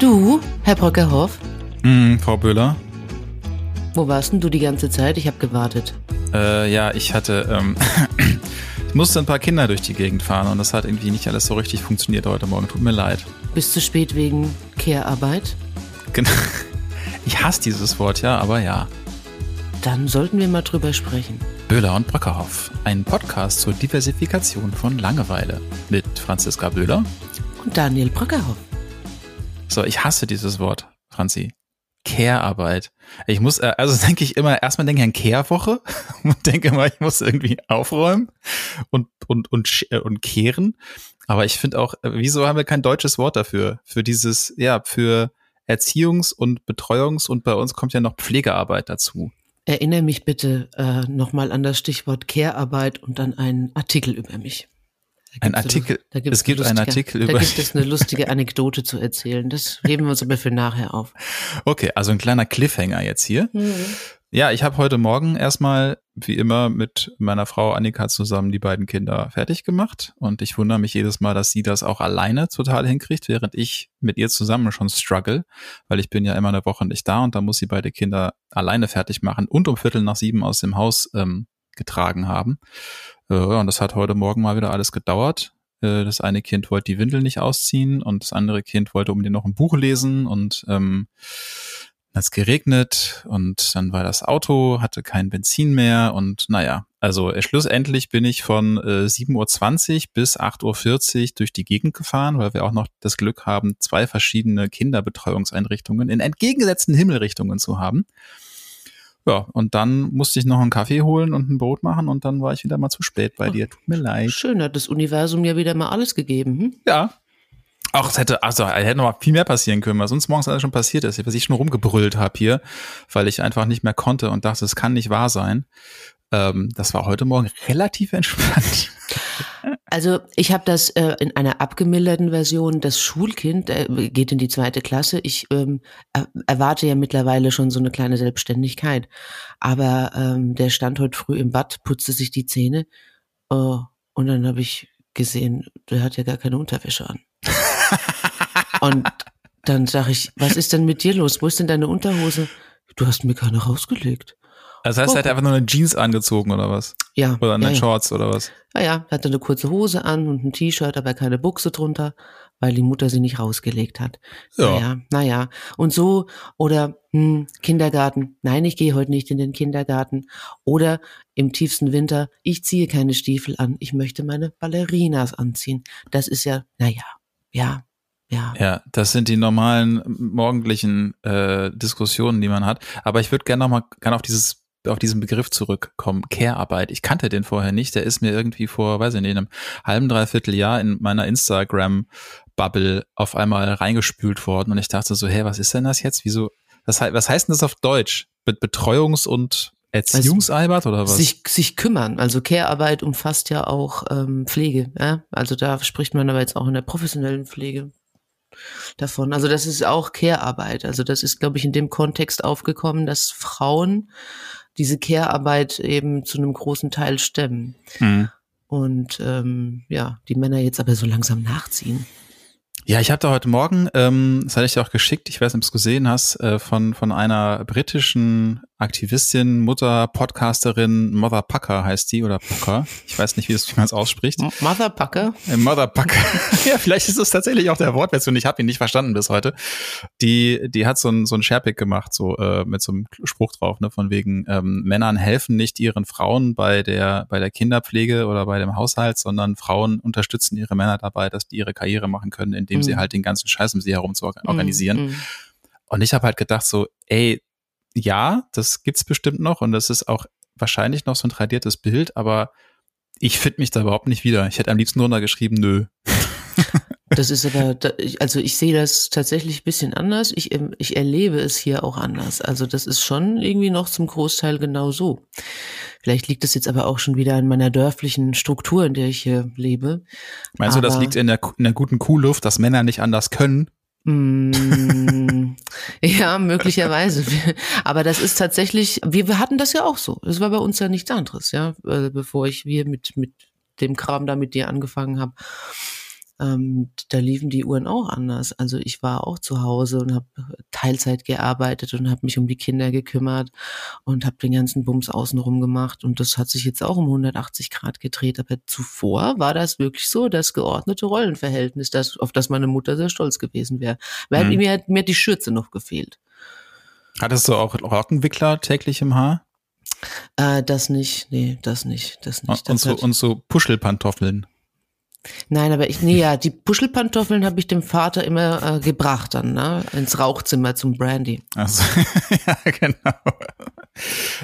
Du, Herr Brockerhoff? Mm, Frau Böhler? Wo warst denn du die ganze Zeit? Ich habe gewartet. Äh, ja, ich hatte, ähm, ich musste ein paar Kinder durch die Gegend fahren und das hat irgendwie nicht alles so richtig funktioniert heute Morgen. Tut mir leid. Bist du spät wegen Care-Arbeit? Genau. Ich hasse dieses Wort, ja, aber ja. Dann sollten wir mal drüber sprechen. Böhler und Brockerhoff, ein Podcast zur Diversifikation von Langeweile mit Franziska Böhler Und Daniel Brockerhoff. So, ich hasse dieses Wort, Franzi. Care-Arbeit. Ich muss, äh, also denke ich immer, erstmal denke ich an Care-Woche und denke immer, ich muss irgendwie aufräumen und, und, und, äh, und kehren. Aber ich finde auch, äh, wieso haben wir kein deutsches Wort dafür? Für dieses, ja, für Erziehungs- und Betreuungs- und bei uns kommt ja noch Pflegearbeit dazu. Erinnere mich bitte äh, nochmal an das Stichwort Care-Arbeit und an einen Artikel über mich. Da Ein Artikel- da gibt's es gibt eine einen Artikel Da über- gibt es eine lustige Anekdote zu erzählen. Das heben wir uns aber für nachher auf. Okay, also ein kleiner Cliffhanger jetzt hier. Ja, ich habe heute Morgen erstmal, wie immer, mit meiner Frau Annika zusammen die beiden Kinder fertig gemacht. Und ich wundere mich jedes Mal, dass sie das auch alleine total hinkriegt, während ich mit ihr zusammen schon struggle, weil ich bin ja immer eine Woche nicht da und da muss sie beide Kinder alleine fertig machen und um Viertel nach sieben aus dem Haus ähm, getragen haben. Und das hat heute Morgen mal wieder alles gedauert. Äh, Das eine Kind wollte die Windel nicht ausziehen und das andere Kind wollte unbedingt noch ein Buch lesen und ähm, dann hat's geregnet und dann war das Auto, hatte kein Benzin mehr und naja, also äh, schlussendlich bin ich von äh, 7.20 Uhr bis 8.40 Uhr durch die Gegend gefahren, weil wir auch noch das Glück haben, zwei verschiedene Kinderbetreuungseinrichtungen in entgegengesetzten Himmelrichtungen zu haben. Ja, und dann musste ich noch einen Kaffee holen und ein Brot machen und dann war ich wieder mal zu spät bei dir. Tut mir leid. Schön, hat das Universum ja wieder mal alles gegeben. Hm? Ja. Auch es hätte, also hätte noch mal viel mehr passieren können, was uns morgens alles schon passiert ist, was ich schon rumgebrüllt habe hier, weil ich einfach nicht mehr konnte und dachte, es kann nicht wahr sein. Ähm, das war heute Morgen relativ entspannt. Also ich habe das äh, in einer abgemilderten Version. Das Schulkind äh, geht in die zweite Klasse. Ich ähm, er, erwarte ja mittlerweile schon so eine kleine Selbstständigkeit. Aber ähm, der stand heute früh im Bad, putzte sich die Zähne äh, und dann habe ich gesehen, der hat ja gar keine Unterwäsche an. und dann sage ich, was ist denn mit dir los? Wo ist denn deine Unterhose? Du hast mir keine rausgelegt. Das heißt, er hat einfach nur eine Jeans angezogen oder was? Ja. Oder eine ja, ja. Shorts oder was? Ja, ja, hatte eine kurze Hose an und ein T-Shirt, aber keine Buchse drunter, weil die Mutter sie nicht rausgelegt hat. Ja. Naja, naja. Und so, oder hm, Kindergarten, nein, ich gehe heute nicht in den Kindergarten. Oder im tiefsten Winter, ich ziehe keine Stiefel an, ich möchte meine Ballerinas anziehen. Das ist ja, naja, ja, ja. Ja, das sind die normalen morgendlichen äh, Diskussionen, die man hat. Aber ich würde gerne noch mal gerne auf dieses auf diesen Begriff zurückkommen, Care-Arbeit. Ich kannte den vorher nicht. Der ist mir irgendwie vor, weiß ich nicht, einem halben, dreiviertel Jahr in meiner Instagram-Bubble auf einmal reingespült worden. Und ich dachte so, hey, was ist denn das jetzt? Wieso, was, was heißt denn das auf Deutsch? Mit Betreuungs- und Erziehungsarbeit oder was? Sich, sich kümmern. Also Care-Arbeit umfasst ja auch ähm, Pflege. Ja? Also da spricht man aber jetzt auch in der professionellen Pflege davon. Also das ist auch Care-Arbeit. Also das ist, glaube ich, in dem Kontext aufgekommen, dass Frauen diese Care-Arbeit eben zu einem großen Teil stemmen. Hm. Und ähm, ja, die Männer jetzt aber so langsam nachziehen. Ja, ich habe da heute Morgen, ähm, das hatte ich dir auch geschickt, ich weiß nicht, ob du es gesehen hast, äh, von, von einer britischen Aktivistin, Mutter, Podcasterin, Mother Pucker heißt die, oder Pucker. Ich weiß nicht, wie das- wie man es ausspricht. Motherfucker. Äh, Mother Pucker. ja, vielleicht ist es tatsächlich auch der Wortversion. Ich habe ihn nicht verstanden bis heute. Die, die hat so ein, so ein Sharepick gemacht, so äh, mit so einem Spruch drauf, ne, von wegen ähm, Männern helfen nicht ihren Frauen bei der bei der Kinderpflege oder bei dem Haushalt, sondern Frauen unterstützen ihre Männer dabei, dass die ihre Karriere machen können, indem sie Mhm. halt den ganzen Scheiß um sie herum zu orga- organisieren. Mm. Und ich habe halt gedacht so, ey, ja, das gibt's bestimmt noch und das ist auch wahrscheinlich noch so ein tradiertes Bild, aber ich finde mich da überhaupt nicht wieder. Ich hätte am liebsten runtergeschrieben, nö. Das ist aber, also ich sehe das tatsächlich ein bisschen anders. Ich, ähm, ich erlebe es hier auch anders. Also das ist schon irgendwie noch zum Großteil genau so. Vielleicht liegt es jetzt aber auch schon wieder an meiner dörflichen Struktur, in der ich hier lebe. Meinst du, das Aber- liegt in der, in der guten Kuhluft, dass Männer nicht anders können? Mm, ja, möglicherweise. Aber das ist tatsächlich, wir, wir hatten das ja auch so. Es war bei uns ja nichts anderes, ja, äh, bevor ich wir mit, mit dem Kram da mit dir angefangen habe. Ähm, da liefen die Uhren auch anders. Also ich war auch zu Hause und habe Teilzeit gearbeitet und habe mich um die Kinder gekümmert und habe den ganzen Bums außenrum gemacht. Und das hat sich jetzt auch um 180 Grad gedreht. Aber zuvor war das wirklich so, das geordnete Rollenverhältnis, das, auf das meine Mutter sehr stolz gewesen wäre. Mhm. Mir, hat, mir hat die Schürze noch gefehlt. Hattest du auch Rockenwickler täglich im Haar? Äh, das nicht, nee, das nicht, das nicht. Das und, so, und so Puschelpantoffeln. Nein, aber ich, nee, ja, die Puschelpantoffeln habe ich dem Vater immer äh, gebracht dann, ne, ins Rauchzimmer zum Brandy. Also, ja, genau.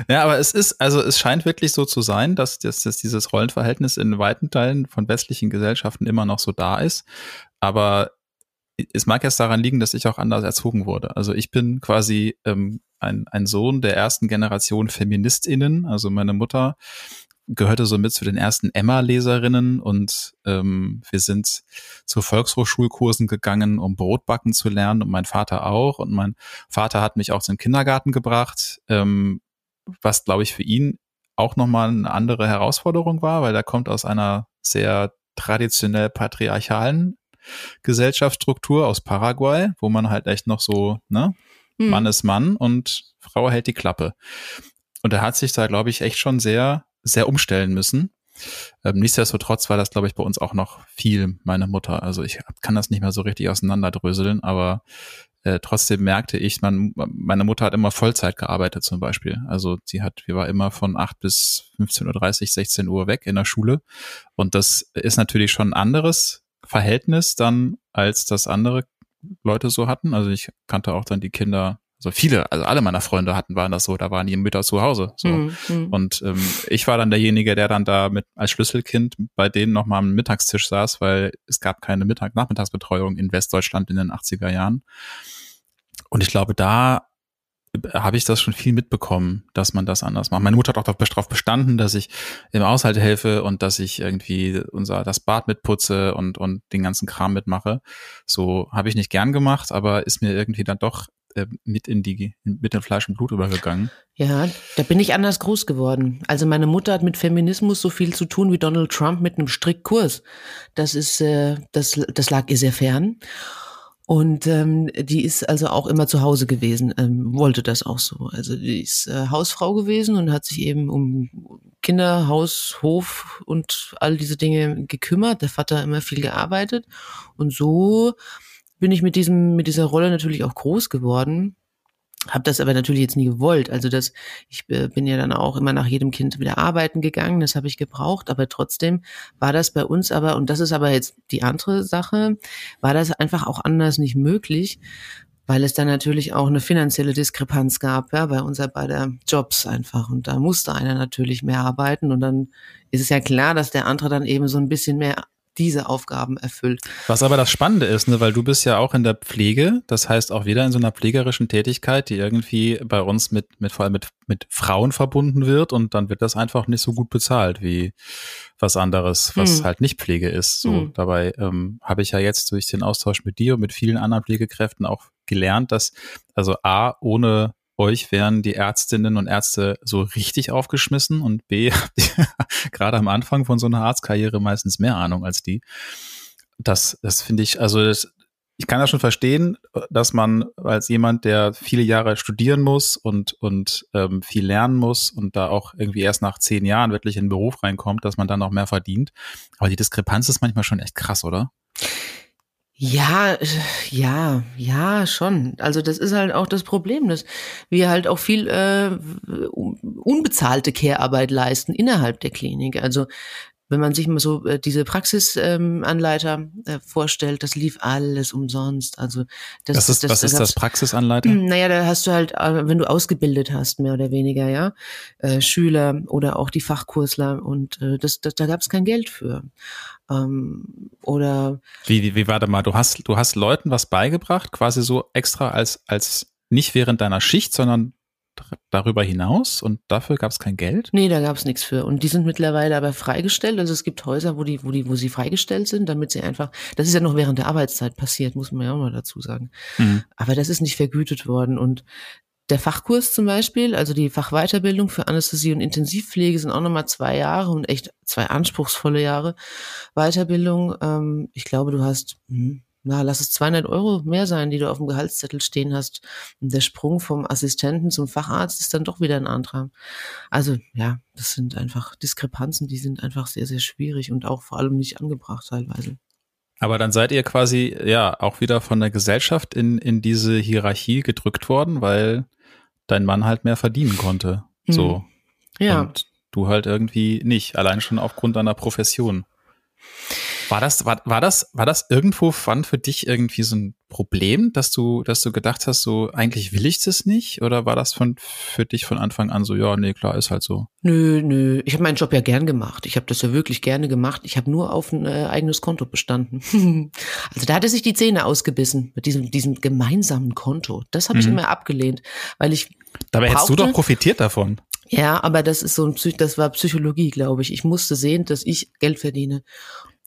Ja, aber es ist, also es scheint wirklich so zu sein, dass, dass, dass dieses Rollenverhältnis in weiten Teilen von westlichen Gesellschaften immer noch so da ist. Aber es mag jetzt daran liegen, dass ich auch anders erzogen wurde. Also ich bin quasi ähm, ein, ein Sohn der ersten Generation FeministInnen. Also meine Mutter gehörte somit zu den ersten Emma-Leserinnen und ähm, wir sind zu Volkshochschulkursen gegangen, um Brotbacken zu lernen und mein Vater auch. Und mein Vater hat mich auch zum Kindergarten gebracht, ähm, was, glaube ich, für ihn auch nochmal eine andere Herausforderung war, weil er kommt aus einer sehr traditionell patriarchalen Gesellschaftsstruktur aus Paraguay, wo man halt echt noch so, ne, hm. Mann ist Mann und Frau hält die Klappe. Und er hat sich da, glaube ich, echt schon sehr sehr umstellen müssen. Ähm, nichtsdestotrotz war das, glaube ich, bei uns auch noch viel meine Mutter. Also ich kann das nicht mehr so richtig auseinanderdröseln, aber äh, trotzdem merkte ich, man, meine Mutter hat immer Vollzeit gearbeitet zum Beispiel. Also sie hat, wir war immer von 8 bis 15.30 Uhr, 16 Uhr weg in der Schule. Und das ist natürlich schon ein anderes Verhältnis dann, als das andere Leute so hatten. Also ich kannte auch dann die Kinder also viele, also alle meiner Freunde hatten, waren das so, da waren die Mütter zu Hause. So. Mhm. mhm. Und ähm, ich war dann derjenige, der dann da mit als Schlüsselkind bei denen nochmal am Mittagstisch saß, weil es gab keine Mittag Nachmittagsbetreuung in Westdeutschland in den 80er Jahren. Und ich glaube, da habe ich das schon viel mitbekommen, dass man das anders macht. Meine Mutter hat auch darauf bestanden, dass ich im Haushalt helfe und dass ich irgendwie unser das Bad mitputze und und den ganzen Kram mitmache. So habe ich nicht gern gemacht, aber ist mir irgendwie dann doch äh, mit in die mit dem Fleisch und Blut übergegangen. Ja, da bin ich anders groß geworden. Also meine Mutter hat mit Feminismus so viel zu tun wie Donald Trump mit einem Strickkurs. Das ist äh, das das lag ihr sehr fern. Und ähm, die ist also auch immer zu Hause gewesen, ähm, wollte das auch so. Also die ist äh, Hausfrau gewesen und hat sich eben um Kinder, Haus, Hof und all diese Dinge gekümmert. Der Vater immer viel gearbeitet. Und so bin ich mit diesem, mit dieser Rolle natürlich auch groß geworden. Hab das aber natürlich jetzt nie gewollt. Also das, ich äh, bin ja dann auch immer nach jedem Kind wieder arbeiten gegangen. Das habe ich gebraucht. Aber trotzdem war das bei uns aber, und das ist aber jetzt die andere Sache, war das einfach auch anders nicht möglich, weil es dann natürlich auch eine finanzielle Diskrepanz gab, ja, bei uns bei der Jobs einfach. Und da musste einer natürlich mehr arbeiten. Und dann ist es ja klar, dass der andere dann eben so ein bisschen mehr diese Aufgaben erfüllt. Was aber das Spannende ist, ne, weil du bist ja auch in der Pflege, das heißt auch wieder in so einer pflegerischen Tätigkeit, die irgendwie bei uns mit, mit vor allem mit, mit Frauen verbunden wird und dann wird das einfach nicht so gut bezahlt wie was anderes, was hm. halt nicht Pflege ist. So hm. dabei ähm, habe ich ja jetzt durch den Austausch mit dir und mit vielen anderen Pflegekräften auch gelernt, dass also A, ohne euch wären die Ärztinnen und Ärzte so richtig aufgeschmissen und B, gerade am Anfang von so einer Arztkarriere meistens mehr Ahnung als die. Das, das finde ich, also das, ich kann das schon verstehen, dass man als jemand, der viele Jahre studieren muss und, und ähm, viel lernen muss und da auch irgendwie erst nach zehn Jahren wirklich in den Beruf reinkommt, dass man dann auch mehr verdient. Aber die Diskrepanz ist manchmal schon echt krass, oder? Ja, ja, ja, schon. Also das ist halt auch das Problem, dass wir halt auch viel äh, unbezahlte Care-Arbeit leisten innerhalb der Klinik. Also wenn man sich mal so äh, diese Praxisanleiter ähm, äh, vorstellt, das lief alles umsonst. Also das, das ist, das, was das, ist das Praxisanleiter? Naja, da hast du halt, äh, wenn du ausgebildet hast, mehr oder weniger, ja, äh, Schüler oder auch die Fachkursler und äh, das, das, da gab es kein Geld für. Ähm, oder wie, wie, wie, warte mal, du hast, du hast Leuten was beigebracht, quasi so extra als, als nicht während deiner Schicht, sondern darüber hinaus und dafür gab es kein Geld? Nee, da gab es nichts für. Und die sind mittlerweile aber freigestellt. Also es gibt Häuser, wo die, wo die, wo sie freigestellt sind, damit sie einfach, das ist ja noch während der Arbeitszeit passiert, muss man ja auch mal dazu sagen. Mhm. Aber das ist nicht vergütet worden. Und der Fachkurs zum Beispiel, also die Fachweiterbildung für Anästhesie und Intensivpflege sind auch nochmal zwei Jahre und echt zwei anspruchsvolle Jahre Weiterbildung. Ähm, ich glaube, du hast, hm, na, lass es 200 Euro mehr sein, die du auf dem Gehaltszettel stehen hast. Und der Sprung vom Assistenten zum Facharzt ist dann doch wieder ein anderer. Also ja, das sind einfach Diskrepanzen, die sind einfach sehr, sehr schwierig und auch vor allem nicht angebracht teilweise. Aber dann seid ihr quasi ja auch wieder von der Gesellschaft in, in diese Hierarchie gedrückt worden, weil dein Mann halt mehr verdienen konnte. So. Hm. Ja. Und du halt irgendwie nicht, allein schon aufgrund deiner Profession. War das, war, war das, war das irgendwo wann für dich irgendwie so ein Problem, dass du, dass du gedacht hast, so eigentlich will ich das nicht? Oder war das von, für dich von Anfang an so, ja, nee, klar, ist halt so? Nö, nö. Ich habe meinen Job ja gern gemacht. Ich habe das ja wirklich gerne gemacht. Ich habe nur auf ein äh, eigenes Konto bestanden. also da hatte sich die Zähne ausgebissen mit diesem, diesem gemeinsamen Konto. Das habe ich mhm. immer abgelehnt, weil ich. Dabei hättest du doch profitiert davon. Ja, aber das ist so ein Psych das war Psychologie, glaube ich. Ich musste sehen, dass ich Geld verdiene.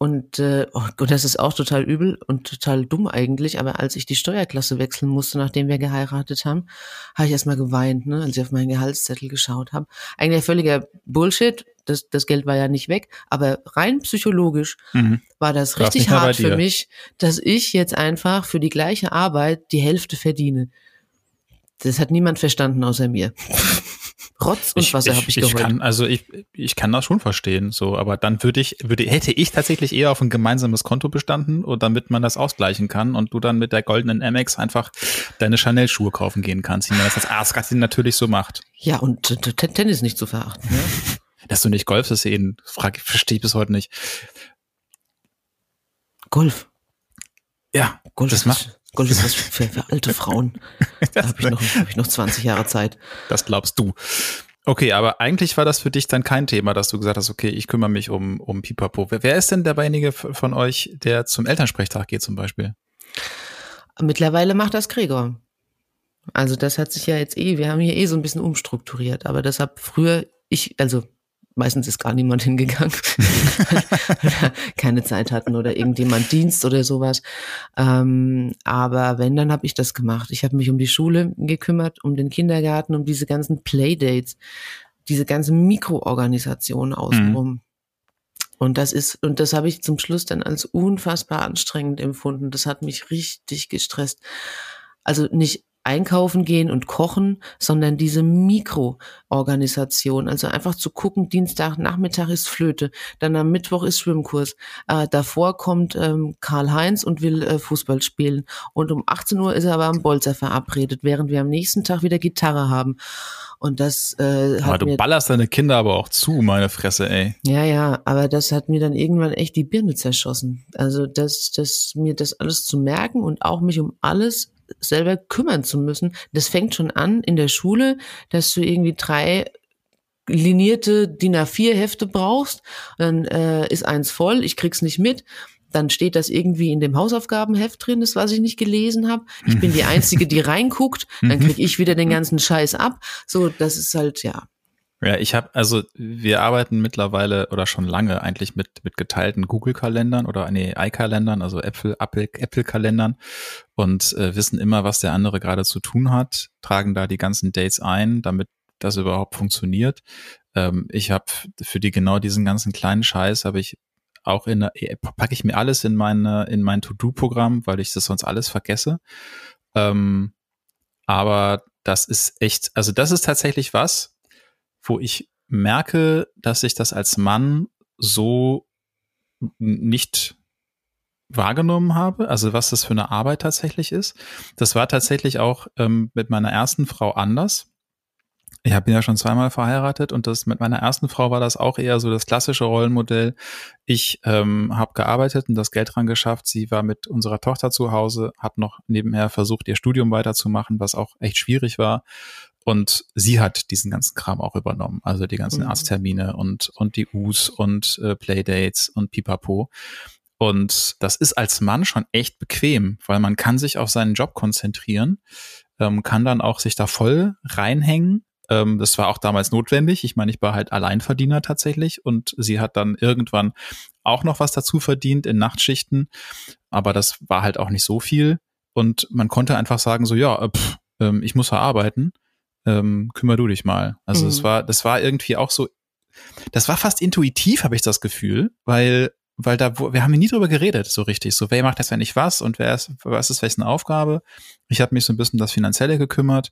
Und, äh, oh, und das ist auch total übel und total dumm eigentlich. Aber als ich die Steuerklasse wechseln musste, nachdem wir geheiratet haben, habe ich erstmal geweint, ne, als ich auf meinen Gehaltszettel geschaut habe. Eigentlich völliger Bullshit. Das, das Geld war ja nicht weg, aber rein psychologisch mhm. war das richtig hart für mich, dass ich jetzt einfach für die gleiche Arbeit die Hälfte verdiene. Das hat niemand verstanden außer mir. Rotz und Wasser habe ich, ich geheult. Kann, also ich, ich kann das schon verstehen, so, aber dann würde ich, würde, hätte ich tatsächlich eher auf ein gemeinsames Konto bestanden und damit man das ausgleichen kann und du dann mit der goldenen MX einfach deine Chanel-Schuhe kaufen gehen kannst, wie man das als Arsgattin natürlich so macht. Ja, und Tennis nicht zu verachten, ne? Dass du nicht Golf das eben, frage, verstehe ich bis heute nicht. Golf. Ja, Golf das macht. Golf ist was für, für alte Frauen. da habe ich, noch, hab ich noch 20 Jahre Zeit. Das glaubst du. Okay, aber eigentlich war das für dich dann kein Thema, dass du gesagt hast, okay, ich kümmere mich um, um Pipapo. Wer, wer ist denn derjenige von euch, der zum Elternsprechtag geht zum Beispiel? Mittlerweile macht das Gregor. Also das hat sich ja jetzt eh, wir haben hier eh so ein bisschen umstrukturiert, aber das habe früher ich, also Meistens ist gar niemand hingegangen, keine Zeit hatten oder irgendjemand Dienst oder sowas. Ähm, aber wenn, dann habe ich das gemacht. Ich habe mich um die Schule gekümmert, um den Kindergarten, um diese ganzen Playdates, diese ganze Mikroorganisation außenrum. Mhm. Und das ist, und das habe ich zum Schluss dann als unfassbar anstrengend empfunden. Das hat mich richtig gestresst. Also nicht einkaufen gehen und kochen, sondern diese Mikroorganisation. Also einfach zu gucken, Dienstag, Nachmittag ist Flöte, dann am Mittwoch ist Schwimmkurs. Äh, davor kommt ähm, Karl-Heinz und will äh, Fußball spielen. Und um 18 Uhr ist er aber am Bolzer verabredet, während wir am nächsten Tag wieder Gitarre haben. Und das äh, hat aber du mir, ballerst deine Kinder aber auch zu, meine Fresse, ey. Ja, ja, aber das hat mir dann irgendwann echt die Birne zerschossen. Also das, das mir das alles zu merken und auch mich um alles selber kümmern zu müssen. Das fängt schon an in der Schule, dass du irgendwie drei linierte DIN A4 Hefte brauchst, dann äh, ist eins voll, ich krieg's nicht mit. Dann steht das irgendwie in dem Hausaufgabenheft drin, das was ich nicht gelesen habe. Ich bin die einzige, die reinguckt, dann krieg ich wieder den ganzen Scheiß ab. So, das ist halt ja. Ja, ich habe, also wir arbeiten mittlerweile oder schon lange eigentlich mit, mit geteilten Google-Kalendern oder nee, i-Kalendern, also Apple, Apple, Apple-Kalendern und äh, wissen immer, was der andere gerade zu tun hat, tragen da die ganzen Dates ein, damit das überhaupt funktioniert. Ähm, ich habe für die genau diesen ganzen kleinen Scheiß habe ich auch in äh, packe ich mir alles in meine in mein To-Do-Programm, weil ich das sonst alles vergesse. Ähm, aber das ist echt, also das ist tatsächlich was, wo ich merke, dass ich das als Mann so nicht wahrgenommen habe, also was das für eine Arbeit tatsächlich ist. Das war tatsächlich auch ähm, mit meiner ersten Frau anders. Ich bin ja schon zweimal verheiratet und das mit meiner ersten Frau war das auch eher so das klassische Rollenmodell. Ich ähm, habe gearbeitet und das Geld dran geschafft. Sie war mit unserer Tochter zu Hause, hat noch nebenher versucht, ihr Studium weiterzumachen, was auch echt schwierig war. Und sie hat diesen ganzen Kram auch übernommen, also die ganzen mhm. Arzttermine und, und die Us und äh, Playdates und Pipapo. Und das ist als Mann schon echt bequem, weil man kann sich auf seinen Job konzentrieren, ähm, kann dann auch sich da voll reinhängen. Ähm, das war auch damals notwendig. Ich meine, ich war halt Alleinverdiener tatsächlich und sie hat dann irgendwann auch noch was dazu verdient in Nachtschichten, aber das war halt auch nicht so viel. Und man konnte einfach sagen, so ja, äh, pff, ähm, ich muss verarbeiten. Ähm, kümmer du dich mal. Also es Mhm. war, das war irgendwie auch so, das war fast intuitiv, habe ich das Gefühl, weil weil da, wir haben nie drüber geredet, so richtig. So, wer macht jetzt eigentlich was und wer ist, was ist wessen Aufgabe? Ich habe mich so ein bisschen um das Finanzielle gekümmert.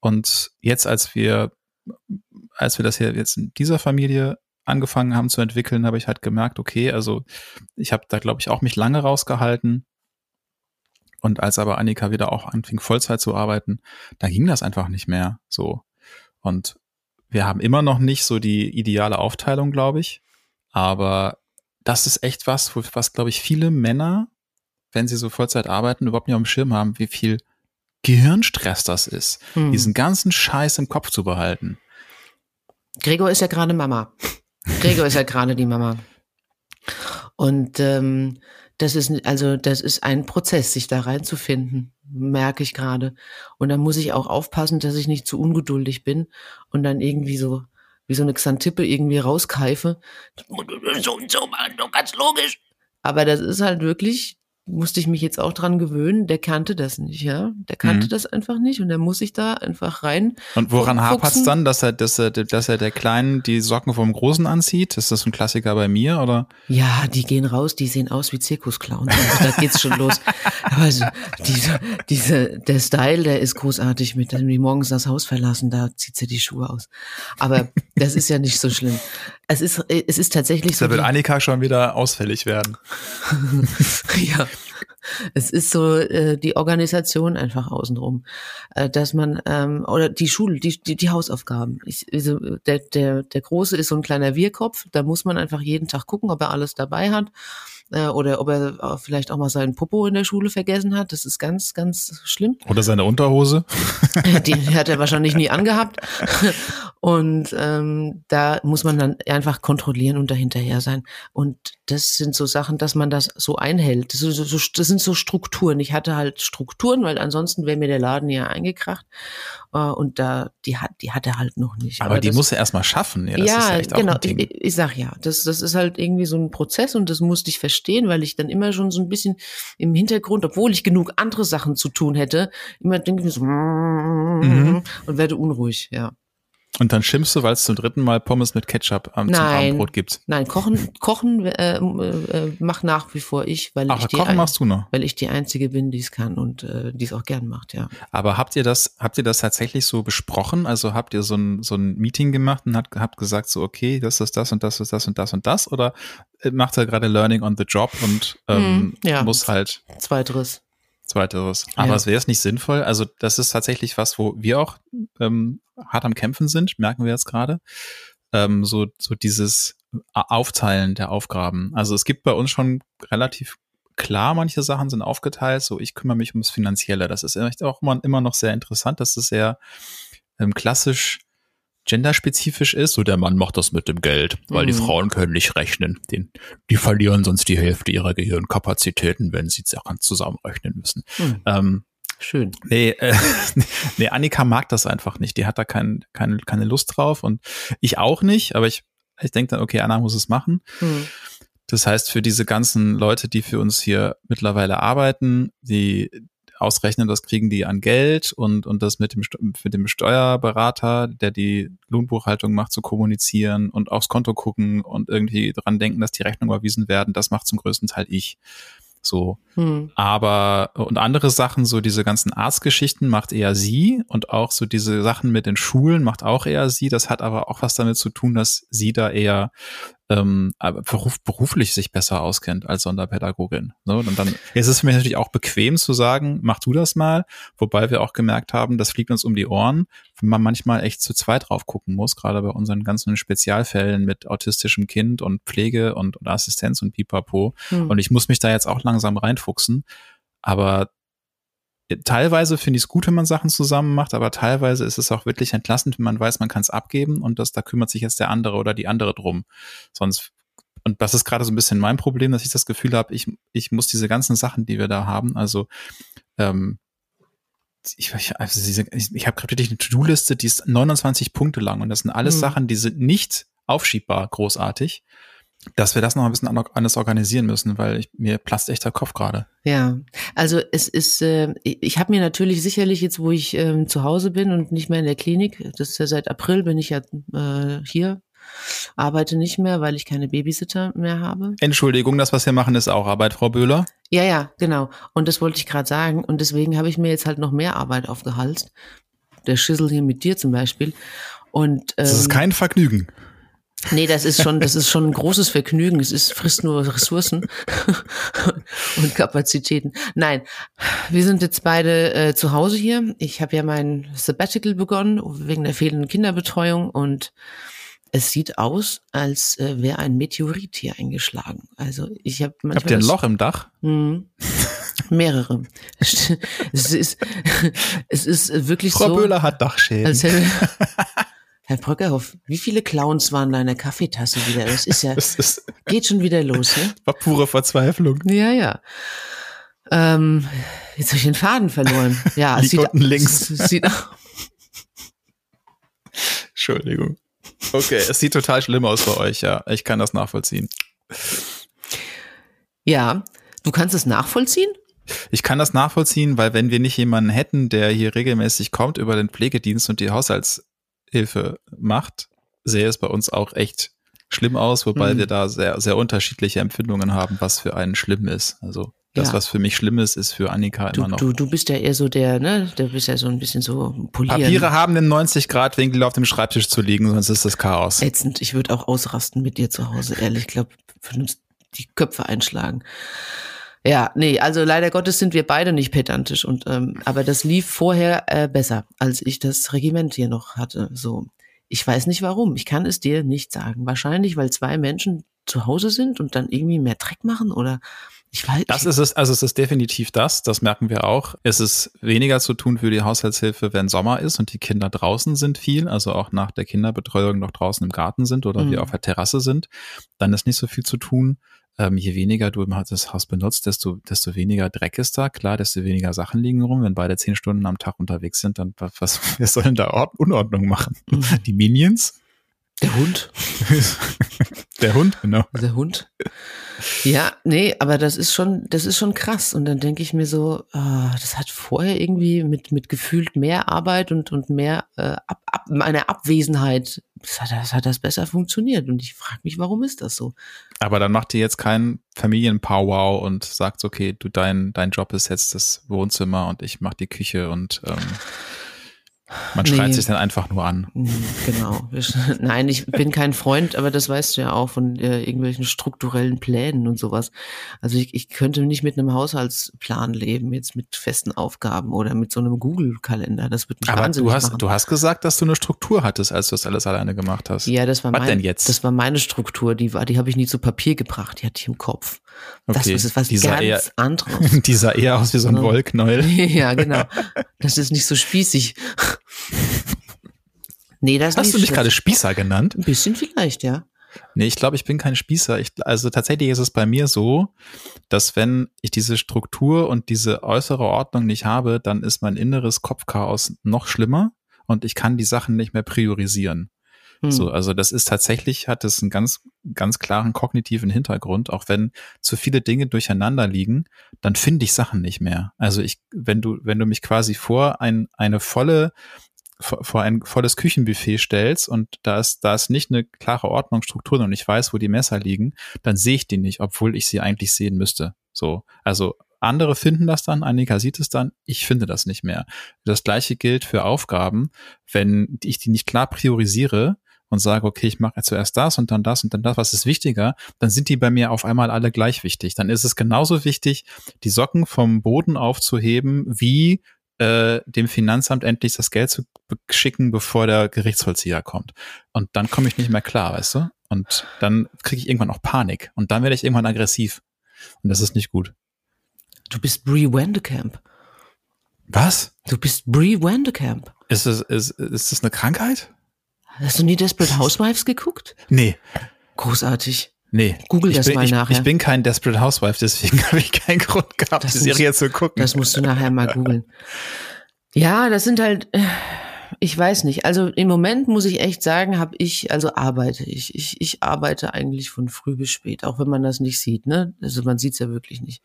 Und jetzt, als wir, als wir das hier jetzt in dieser Familie angefangen haben zu entwickeln, habe ich halt gemerkt, okay, also ich habe da, glaube ich, auch mich lange rausgehalten. Und als aber Annika wieder auch anfing, Vollzeit zu arbeiten, da ging das einfach nicht mehr so. Und wir haben immer noch nicht so die ideale Aufteilung, glaube ich. Aber das ist echt was, was, glaube ich, viele Männer, wenn sie so Vollzeit arbeiten, überhaupt nicht auf dem Schirm haben, wie viel Gehirnstress das ist, Hm. diesen ganzen Scheiß im Kopf zu behalten. Gregor ist ja gerade Mama. Gregor ist ja gerade die Mama. Und ähm, das ist also das ist ein Prozess, sich da reinzufinden, merke ich gerade. Und da muss ich auch aufpassen, dass ich nicht zu ungeduldig bin und dann irgendwie so wie so eine Xantippe irgendwie rauskeife. So und so machen, doch ganz logisch. Aber das ist halt wirklich, musste ich mich jetzt auch dran gewöhnen, der kannte das nicht, ja. Der kannte Mhm. das einfach nicht und der muss sich da einfach rein Und woran hapert es dann, dass er, dass er, dass er der Kleinen die Socken vom Großen anzieht? Ist das ein Klassiker bei mir oder? Ja, die gehen raus, die sehen aus wie Zirkusclowns. Also da geht's schon los. Aber so, diese, diese, der Style, der ist großartig mit, wenn die morgens das Haus verlassen, da zieht sie die Schuhe aus. Aber das ist ja nicht so schlimm. Es ist, es ist tatsächlich so. Da wird Annika schon wieder ausfällig werden. ja. Es ist so äh, die Organisation einfach außenrum, äh, dass man ähm, oder die Schule, die die, die Hausaufgaben. Ich, also der der der große ist so ein kleiner Wirrkopf. Da muss man einfach jeden Tag gucken, ob er alles dabei hat äh, oder ob er äh, vielleicht auch mal seinen Popo in der Schule vergessen hat. Das ist ganz ganz schlimm. Oder seine Unterhose? Die hat er wahrscheinlich nie angehabt. Und ähm, da muss man dann einfach kontrollieren und dahinterher sein. Und das sind so Sachen, dass man das so einhält. Das, so, so, das sind so Strukturen. Ich hatte halt Strukturen, weil ansonsten wäre mir der Laden ja eingekracht. Äh, und da, die hat, die hat er halt noch nicht. Aber, die das, muss er erstmal schaffen. Ja, ja, ja genau. Ich, ich sag ja, das, das ist halt irgendwie so ein Prozess und das musste ich verstehen, weil ich dann immer schon so ein bisschen im Hintergrund, obwohl ich genug andere Sachen zu tun hätte, immer denke ich mir so Mhm. und werde unruhig, ja. Und dann schimpfst du, weil es zum dritten Mal Pommes mit Ketchup am zum. Abendbrot gibt. Nein, kochen, kochen äh, äh, mach nach wie vor ich, weil Ach, ich die kochen machst du noch. weil ich die einzige bin, die es kann und äh, die es auch gern macht, ja. Aber habt ihr das, habt ihr das tatsächlich so besprochen? Also habt ihr so ein, so ein Meeting gemacht und habt, habt gesagt so, okay, das ist das und das ist das und das und das? Oder äh, macht er gerade Learning on the Job und ähm, Hm, ja. muss halt Zweiteres. Zweiteres. Aber Ja. es wäre es nicht sinnvoll. Also das ist tatsächlich was, wo wir auch ähm, hart am Kämpfen sind, merken wir jetzt gerade. Ähm, so, so dieses Aufteilen der Aufgaben. Also es gibt bei uns schon relativ klar, manche Sachen sind aufgeteilt. So, ich kümmere mich ums Finanzielle. Das ist echt auch immer, immer noch sehr interessant. Das ist sehr ähm, klassisch genderspezifisch ist. So, der Mann macht das mit dem Geld, weil die Mhm. Frauen können nicht rechnen. Den, die verlieren sonst die Hälfte ihrer Gehirnkapazitäten, wenn sie Sachen zusammenrechnen müssen. Hm, Ähm, schön. nee, äh, nee, Annika mag das einfach nicht. Die hat da kein, keine, keine Lust drauf und ich auch nicht, aber ich, ich denke dann, okay, Anna muss es machen. Hm. Das heißt, für diese ganzen Leute, die für uns hier mittlerweile arbeiten, die ausrechnen, das kriegen die an Geld und, und das mit dem, mit dem Steuerberater, der die Lohnbuchhaltung macht, zu kommunizieren und aufs Konto gucken und irgendwie dran denken, dass die Rechnungen überwiesen werden, das macht zum größten Teil ich. So. Hm. Aber und andere Sachen, so diese ganzen Arztgeschichten macht eher sie und auch so diese Sachen mit den Schulen macht auch eher sie. Das hat aber auch was damit zu tun, dass sie da eher ähm, aber beruf, beruflich sich besser auskennt als Sonderpädagogin. So, und dann jetzt ist es für mich natürlich auch bequem zu sagen, mach du das mal, wobei wir auch gemerkt haben, das fliegt uns um die Ohren, wenn man manchmal echt zu zweit drauf gucken muss, gerade bei unseren ganzen Spezialfällen mit autistischem Kind und Pflege und, und Assistenz und Pipapo. Hm. Und ich muss mich da jetzt auch langsam reinfuchsen. Aber teilweise finde ich es gut, wenn man Sachen zusammen macht, aber teilweise ist es auch wirklich entlastend, wenn man weiß, man kann es abgeben und das, da kümmert sich jetzt der andere oder die andere drum. Sonst, und das ist gerade so ein bisschen mein Problem, dass ich das Gefühl habe, ich, ich muss diese ganzen Sachen, die wir da haben, also ähm, ich, ich, also diese, ich, ich habe gerade wirklich eine To-Do-Liste, die ist 29 Punkte lang und das sind alles Mhm. Sachen, die sind nicht aufschiebbar großartig. Dass wir das noch ein bisschen anders organisieren müssen, weil ich, mir platzt echt der Kopf gerade. Ja, also es ist, äh, ich habe mir natürlich sicherlich jetzt, wo ich ähm, zu Hause bin und nicht mehr in der Klinik, das ist ja seit April, bin ich ja äh, hier, arbeite nicht mehr, weil ich keine Babysitter mehr habe. Entschuldigung, das, was wir machen, ist auch Arbeit, Frau Böhler. Ja, ja, genau. Und das wollte ich gerade sagen. Und deswegen habe ich mir jetzt halt noch mehr Arbeit aufgehalst. Der Schüssel hier mit dir zum Beispiel. Und, ähm, das ist ähm, kein Vergnügen. Nee, das ist schon, das ist schon ein großes Vergnügen. Es ist, frisst nur Ressourcen und Kapazitäten. Nein, wir sind jetzt beide äh, zu Hause hier. Ich habe ja mein Sabbatical begonnen wegen der fehlenden Kinderbetreuung und es sieht aus, als äh, wäre ein Meteorit hier eingeschlagen. Also ich habe Habt ihr ein Loch im Dach? Mh, mehrere. es ist es ist wirklich Frau so. Frau Böhler hat Dachschäden. Herr Bröckerhoff, wie viele Clowns waren da in der Kaffeetasse wieder? Das ist ja, das ist, geht schon wieder los, ne? War pure Verzweiflung. Ja, ja. Ähm, jetzt habe ich den Faden verloren. Ja, Liegt sieht, unten links. Sieht, Entschuldigung. Okay, es sieht total schlimm aus bei euch, ja. Ich kann das nachvollziehen. Ja, du kannst es nachvollziehen? Ich kann das nachvollziehen, weil wenn wir nicht jemanden hätten, der hier regelmäßig kommt über den Pflegedienst und die Haushalts Hilfe macht, sähe es bei uns auch echt schlimm aus, wobei mhm. wir da sehr, sehr unterschiedliche Empfindungen haben, was für einen schlimm ist. Also das, ja. was für mich schlimm ist, ist für Annika du, immer noch. Du, du bist ja eher so der, ne? Du bist ja so ein bisschen so polieren. Papiere haben den 90-Grad-Winkel auf dem Schreibtisch zu liegen, sonst ist das Chaos. Ätzend. Ich würde auch ausrasten mit dir zu Hause, ehrlich. Ich glaube, die Köpfe einschlagen. Ja, nee, also leider Gottes sind wir beide nicht pedantisch und ähm, aber das lief vorher äh, besser, als ich das Regiment hier noch hatte. So, ich weiß nicht warum. Ich kann es dir nicht sagen. Wahrscheinlich, weil zwei Menschen zu Hause sind und dann irgendwie mehr Dreck machen oder ich weiß. Das ist es, also es ist definitiv das. Das merken wir auch. Es ist weniger zu tun für die Haushaltshilfe, wenn Sommer ist und die Kinder draußen sind viel, also auch nach der Kinderbetreuung noch draußen im Garten sind oder mhm. wir auf der Terrasse sind. Dann ist nicht so viel zu tun ähm, je weniger du das Haus benutzt, desto, desto weniger Dreck ist da. Klar, desto weniger Sachen liegen rum. Wenn beide zehn Stunden am Tag unterwegs sind, dann was, wer soll denn da Ord Unordnung machen? Mhm. Die Minions? Der Hund. Der Hund, genau. Der Hund. Ja, nee, aber das ist schon, das ist schon krass. Und dann denke ich mir so, oh, das hat vorher irgendwie mit, mit gefühlt mehr Arbeit und, und mehr äh, ab, ab, meine Abwesenheit, hat, das hat das besser funktioniert. Und ich frage mich, warum ist das so? Aber dann macht ihr jetzt keinen Familienpowwow und sagt, okay, du, dein, dein Job ist jetzt das Wohnzimmer und ich mach die Küche und ähm man schreit nee. sich dann einfach nur an. Mhm, genau. Nein, ich bin kein Freund, aber das weißt du ja auch von äh, irgendwelchen strukturellen Plänen und sowas. Also ich, ich könnte nicht mit einem Haushaltsplan leben, jetzt mit festen Aufgaben oder mit so einem Google-Kalender. Das wird mich aber wahnsinnig du hast, machen. du hast gesagt, dass du eine Struktur hattest, als du das alles alleine gemacht hast. Ja, das war Was mein, denn jetzt? Das war meine Struktur. Die war, die habe ich nie zu Papier gebracht. Die hatte ich im Kopf. Okay. Das ist was dieser ganz eher, anderes. die sah eher aus wie so ein Wollknäuel. ja, genau. Das ist nicht so spießig. nee, das Hast du mich gerade Spießer genannt? Ein bisschen vielleicht, ja. Nee, ich glaube, ich bin kein Spießer. Ich, also tatsächlich ist es bei mir so, dass wenn ich diese Struktur und diese äußere Ordnung nicht habe, dann ist mein inneres Kopfchaos noch schlimmer und ich kann die Sachen nicht mehr priorisieren. So, hm. also das ist tatsächlich, hat es einen ganz, ganz klaren kognitiven Hintergrund. Auch wenn zu viele Dinge durcheinander liegen, dann finde ich Sachen nicht mehr. Also ich, wenn du, wenn du mich quasi vor ein, eine volle, vor ein volles Küchenbuffet stellst und da ist, da ist nicht eine klare Ordnungsstruktur und ich weiß, wo die Messer liegen, dann sehe ich die nicht, obwohl ich sie eigentlich sehen müsste. So, also andere finden das dann, Annika sieht es dann, ich finde das nicht mehr. Das gleiche gilt für Aufgaben. Wenn ich die nicht klar priorisiere, und sage, okay, ich mache zuerst das und dann das und dann das, was ist wichtiger, dann sind die bei mir auf einmal alle gleich wichtig. Dann ist es genauso wichtig, die Socken vom Boden aufzuheben, wie äh, dem Finanzamt endlich das Geld zu schicken, bevor der Gerichtsvollzieher kommt. Und dann komme ich nicht mehr klar, weißt du? Und dann kriege ich irgendwann auch Panik. Und dann werde ich irgendwann aggressiv. Und das ist nicht gut. Du bist Brie Wendekamp. Was? Du bist Brie Wendekamp. Ist es, ist, ist das eine Krankheit? Hast du nie Desperate Housewives geguckt? Nee. Großartig. Nee. Google das bin, mal ich, nachher. Ich bin kein Desperate Housewife, deswegen habe ich keinen Grund gehabt, das die Serie musst, zu gucken. Das musst du nachher mal googeln. Ja, das sind halt, äh, ich weiß nicht. Also im Moment muss ich echt sagen, habe ich, also arbeite ich. ich. Ich arbeite eigentlich von früh bis spät, auch wenn man das nicht sieht. Ne? Also man sieht es ja wirklich nicht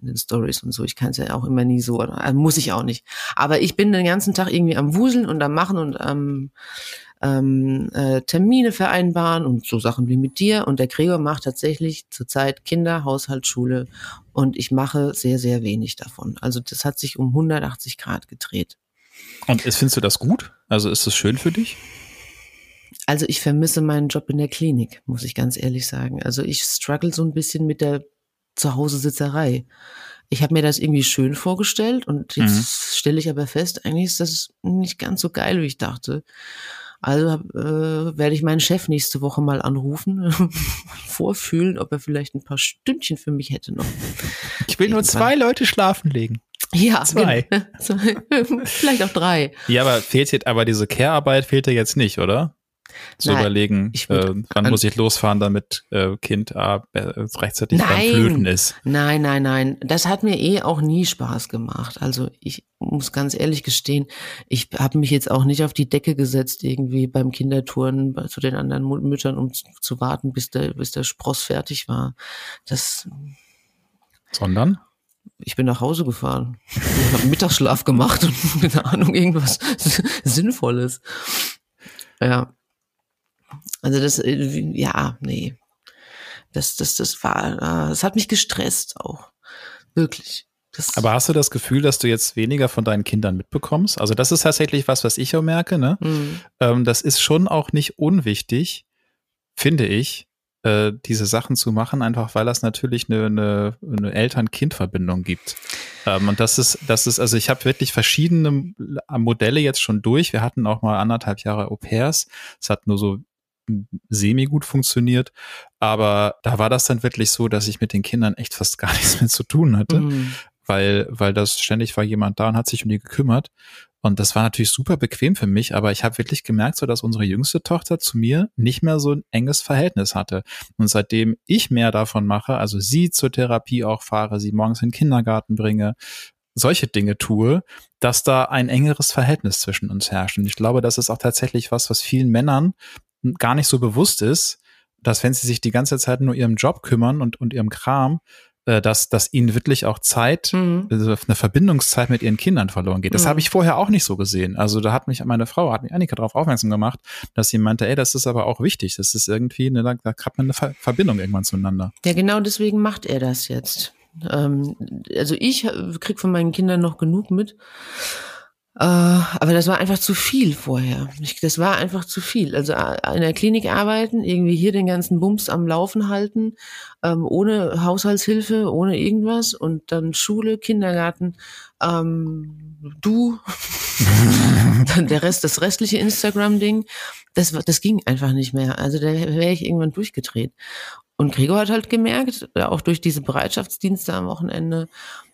in den Stories und so. Ich kann es ja auch immer nie so, also muss ich auch nicht. Aber ich bin den ganzen Tag irgendwie am Wuseln und am Machen und am ähm, äh, Termine vereinbaren und so Sachen wie mit dir. Und der Gregor macht tatsächlich zurzeit Kinder, Haushalt, Schule und ich mache sehr, sehr wenig davon. Also das hat sich um 180 Grad gedreht. Und ist, findest du das gut? Also ist das schön für dich? Also ich vermisse meinen Job in der Klinik, muss ich ganz ehrlich sagen. Also ich struggle so ein bisschen mit der Zuhause-Sitzerei. Ich habe mir das irgendwie schön vorgestellt und jetzt mhm. stelle ich aber fest, eigentlich ist das nicht ganz so geil, wie ich dachte. Also äh, werde ich meinen Chef nächste Woche mal anrufen, vorfühlen, ob er vielleicht ein paar Stündchen für mich hätte noch. Ich will nur zwei Leute schlafen legen. Ja, zwei. Genau. Vielleicht auch drei. Ja, aber fehlt jetzt, aber diese Care-Arbeit fehlt dir jetzt nicht, oder? Zu Nein, überlegen, äh, wann muss ich losfahren, damit äh, Kind äh, rechtzeitig nein, beim Flöten ist. Nein, nein, nein. Das hat mir eh auch nie Spaß gemacht. Also ich muss ganz ehrlich gestehen, ich habe mich jetzt auch nicht auf die Decke gesetzt, irgendwie beim Kindertouren zu den anderen Müttern, um zu, zu warten, bis der, bis der Spross fertig war. Das. Sondern? ich bin nach Hause gefahren. Ich habe Mittagsschlaf gemacht und keine Ahnung, irgendwas Sinnvolles. Ja. Also das, äh, ja, nee. Das, das, das war, äh, das hat mich gestresst auch. Wirklich. Das Aber hast du das Gefühl, dass du jetzt weniger von deinen Kindern mitbekommst? Also das ist tatsächlich was, was ich auch merke. Ne? Mhm. Ähm, das ist schon auch nicht unwichtig, finde ich, äh, diese Sachen zu machen, einfach weil das natürlich eine, eine, eine Eltern-Kind-Verbindung gibt. Ähm, und das ist, das ist, also ich habe wirklich verschiedene Modelle jetzt schon durch. Wir hatten auch mal anderthalb Jahre Au pairs. Es hat nur so semi gut funktioniert. Aber da war das dann wirklich so, dass ich mit den Kindern echt fast gar nichts mehr zu tun hatte. Mhm. Weil, weil das ständig war jemand da und hat sich um die gekümmert. Und das war natürlich super bequem für mich, aber ich habe wirklich gemerkt, so dass unsere jüngste Tochter zu mir nicht mehr so ein enges Verhältnis hatte. Und seitdem ich mehr davon mache, also sie zur Therapie auch fahre, sie morgens in den Kindergarten bringe, solche Dinge tue, dass da ein engeres Verhältnis zwischen uns herrscht. Und ich glaube, das ist auch tatsächlich was, was vielen Männern gar nicht so bewusst ist, dass wenn sie sich die ganze Zeit nur ihrem Job kümmern und, und ihrem Kram, äh, dass, dass ihnen wirklich auch Zeit, mhm. also eine Verbindungszeit mit ihren Kindern verloren geht. Das mhm. habe ich vorher auch nicht so gesehen. Also da hat mich meine Frau, hat mich Annika darauf aufmerksam gemacht, dass sie meinte, ey, das ist aber auch wichtig. Das ist irgendwie, eine, da hat man eine Ver Verbindung irgendwann zueinander. Ja, genau deswegen macht er das jetzt. Ähm, also ich krieg von meinen Kindern noch genug mit. Äh, aber das war einfach zu viel vorher. Das war einfach zu viel. Also äh, in der Klinik arbeiten, irgendwie hier den ganzen Bums am Laufen halten, ähm, ohne Haushaltshilfe, ohne irgendwas und dann Schule, Kindergarten, ähm, du, dann der Rest, das restliche Instagram-Ding, das, das ging einfach nicht mehr. Also da wäre ich irgendwann durchgedreht. Und Gregor hat halt gemerkt, auch durch diese Bereitschaftsdienste am Wochenende,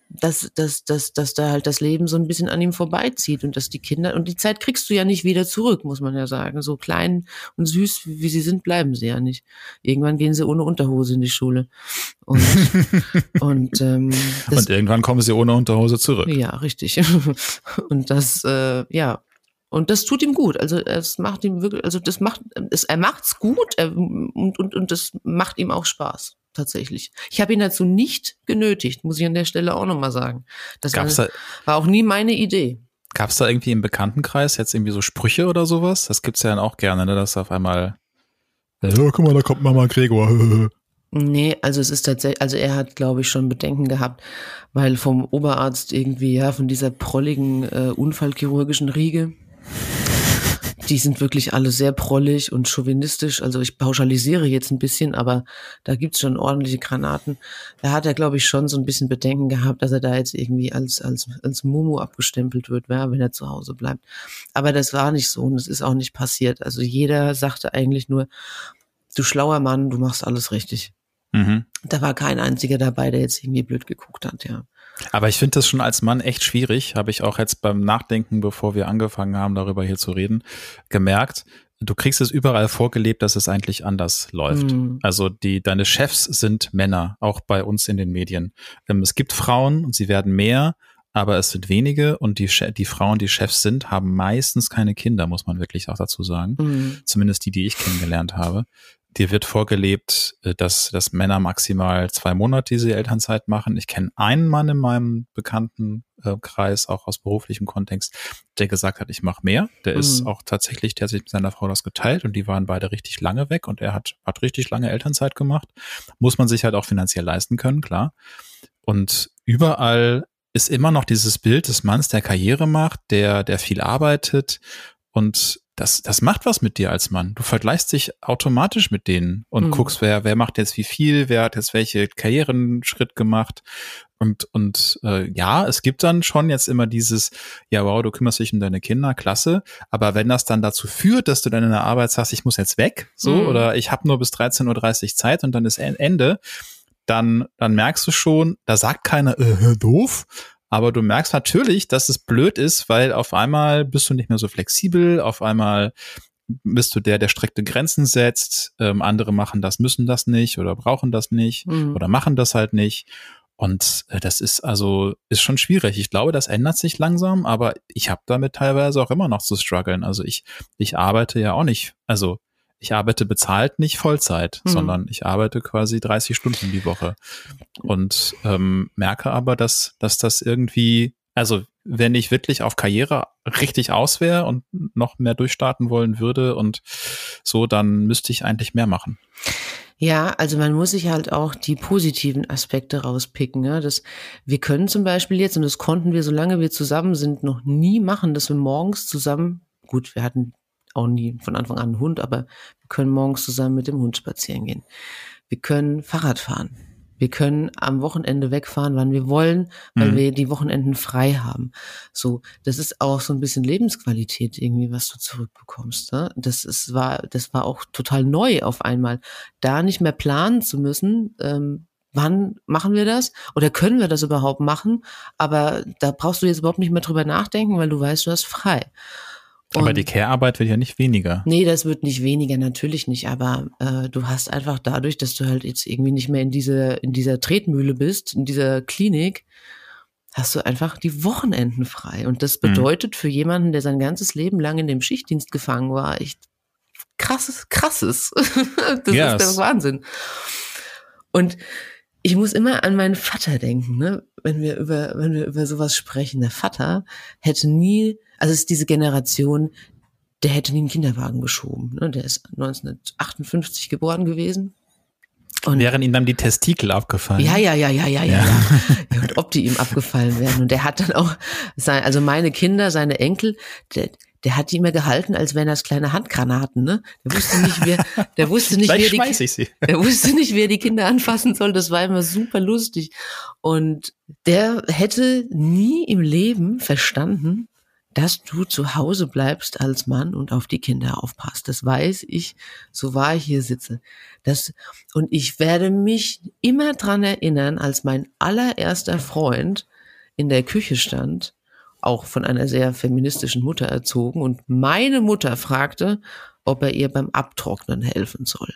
dass, dass, dass, dass da halt das Leben so ein bisschen an ihm vorbeizieht und dass die Kinder, und die Zeit kriegst du ja nicht wieder zurück, muss man ja sagen. So klein und süß, wie sie sind, bleiben sie ja nicht. Irgendwann gehen sie ohne Unterhose in die Schule. Und, und, ähm, das, und irgendwann kommen sie ohne Unterhose zurück. Ja, richtig. und das, äh, ja, und das tut ihm gut. Also es macht ihm wirklich, also das macht, es, er macht's gut er, und, und, und das macht ihm auch Spaß tatsächlich. Ich habe ihn dazu nicht genötigt, muss ich an der Stelle auch nochmal sagen. Das war, da, war, auch nie meine Idee. Gab es da irgendwie im Bekanntenkreis jetzt irgendwie so Sprüche oder sowas? Das gibt's ja dann auch gerne, ne? dass auf einmal, ja, guck mal, da kommt Mama Gregor. Nee, also es ist tatsächlich, also er hat, glaube ich, schon Bedenken gehabt, weil vom Oberarzt irgendwie, ja, von dieser prolligen äh, unfallchirurgischen Riege, die sind wirklich alle sehr prollig und chauvinistisch. Also ich pauschalisiere jetzt ein bisschen, aber da gibt's schon ordentliche Granaten. Da hat er, glaube ich, schon so ein bisschen Bedenken gehabt, dass er da jetzt irgendwie als, als, als Mumu abgestempelt wird, ja, wenn er zu Hause bleibt. Aber das war nicht so und es ist auch nicht passiert. Also jeder sagte eigentlich nur, du schlauer Mann, du machst alles richtig. Mhm. Da war kein einziger dabei, der jetzt irgendwie blöd geguckt hat, ja. Aber ich finde das schon als Mann echt schwierig, habe ich auch jetzt beim Nachdenken, bevor wir angefangen haben, darüber hier zu reden, gemerkt. Du kriegst es überall vorgelebt, dass es eigentlich anders läuft. Mhm. Also die, deine Chefs sind Männer, auch bei uns in den Medien. Ähm, es gibt Frauen und sie werden mehr, aber es sind wenige und die, die Frauen, die Chefs sind, haben meistens keine Kinder, muss man wirklich auch dazu sagen. Mhm. Zumindest die, die ich kennengelernt habe. Dir wird vorgelebt, äh, dass, dass Männer maximal zwei Monate diese Elternzeit machen. Ich kenne einen Mann in meinem bekannten äh, Kreis, auch aus beruflichem Kontext, der gesagt hat, ich mache mehr. Der mhm. ist auch tatsächlich, der hat sich mit seiner Frau das geteilt und die waren beide richtig lange weg und er hat, hat richtig lange Elternzeit gemacht. Muss man sich halt auch finanziell leisten können, klar. Und überall ist immer noch dieses Bild des Manns, der Karriere macht, der, der viel arbeitet und das, das macht was mit dir als Mann. Du vergleichst dich automatisch mit denen und mhm. guckst, wer, wer macht jetzt wie viel, wer hat jetzt welche Karrierenschritt gemacht. Und, und äh, ja, es gibt dann schon jetzt immer dieses, ja, wow, du kümmerst dich um deine Kinder, klasse. Aber wenn das dann dazu führt, dass du dann in der Arbeit sagst, ich muss jetzt weg, so, mhm. oder ich habe nur bis 13.30 Uhr Zeit und dann ist Ende, dann, dann merkst du schon, da sagt keiner, äh, doof, aber du merkst natürlich, dass es blöd ist, weil auf einmal bist du nicht mehr so flexibel, auf einmal bist du der, der strikte Grenzen setzt, ähm, andere machen das, müssen das nicht oder brauchen das nicht mhm. oder machen das halt nicht. Und äh, das ist also, ist schon schwierig. Ich glaube, das ändert sich langsam, aber ich habe damit teilweise auch immer noch zu strugglen. Also ich, ich arbeite ja auch nicht, also ich arbeite bezahlt nicht Vollzeit, mhm. sondern ich arbeite quasi 30 Stunden die Woche und ähm, merke aber, dass, dass das irgendwie, also wenn ich wirklich auf Karriere richtig aus wäre und noch mehr durchstarten wollen würde und so, dann müsste ich eigentlich mehr machen. Ja, also man muss sich halt auch die positiven Aspekte rauspicken. Ja? Das, wir können zum Beispiel jetzt, und das konnten wir, solange wir zusammen sind, noch nie machen, dass wir morgens zusammen, gut, wir hatten auch nie von Anfang an einen Hund, aber wir können morgens zusammen mit dem Hund spazieren gehen. Wir können Fahrrad fahren. Wir können am Wochenende wegfahren, wann wir wollen, weil mhm. wir die Wochenenden frei haben. So, das ist auch so ein bisschen Lebensqualität irgendwie, was du zurückbekommst. Ne? Das ist, war, das war auch total neu auf einmal, da nicht mehr planen zu müssen. Ähm, wann machen wir das? Oder können wir das überhaupt machen? Aber da brauchst du jetzt überhaupt nicht mehr drüber nachdenken, weil du weißt, du hast frei. Aber die Care-Arbeit wird ja nicht weniger. Nee, das wird nicht weniger, natürlich nicht. Aber äh, du hast einfach dadurch, dass du halt jetzt irgendwie nicht mehr in dieser, in dieser Tretmühle bist, in dieser Klinik, hast du einfach die Wochenenden frei. Und das mhm. bedeutet mhm. für jemanden, der sein ganzes Leben lang in dem Schichtdienst gefangen war, echt krasses, krasses. das yes. ist der Wahnsinn. Und ich muss immer an meinen Vater denken, ne? wenn wir über, wenn wir über sowas sprechen. Der Vater hätte nie also es ist diese Generation, der hätte nie einen Kinderwagen geschoben. Ne? Der ist 1958 geboren gewesen. Und wären ihm dann die Testikel abgefallen? Ja, ja, ja, ja, ja, ja. ja. ja. Und ob die ihm abgefallen wären. Und der hat dann auch, sein, also meine Kinder, seine Enkel, der, der hat die immer gehalten, als wären das kleine Handgranaten, ne? Der wusste nicht, wer, der wusste nicht, wer die, der wusste nicht, wer die Kinder anfassen soll. Das war immer super lustig. Und der hätte nie im Leben verstanden, dass du zu Hause bleibst als Mann und auf die Kinder aufpasst. Das weiß ich, so wahr ich hier sitze. Das, und ich werde mich immer dran erinnern, als mein allererster Freund in der Küche stand, auch von einer sehr feministischen Mutter erzogen, und meine Mutter fragte, ob er ihr beim Abtrocknen helfen soll.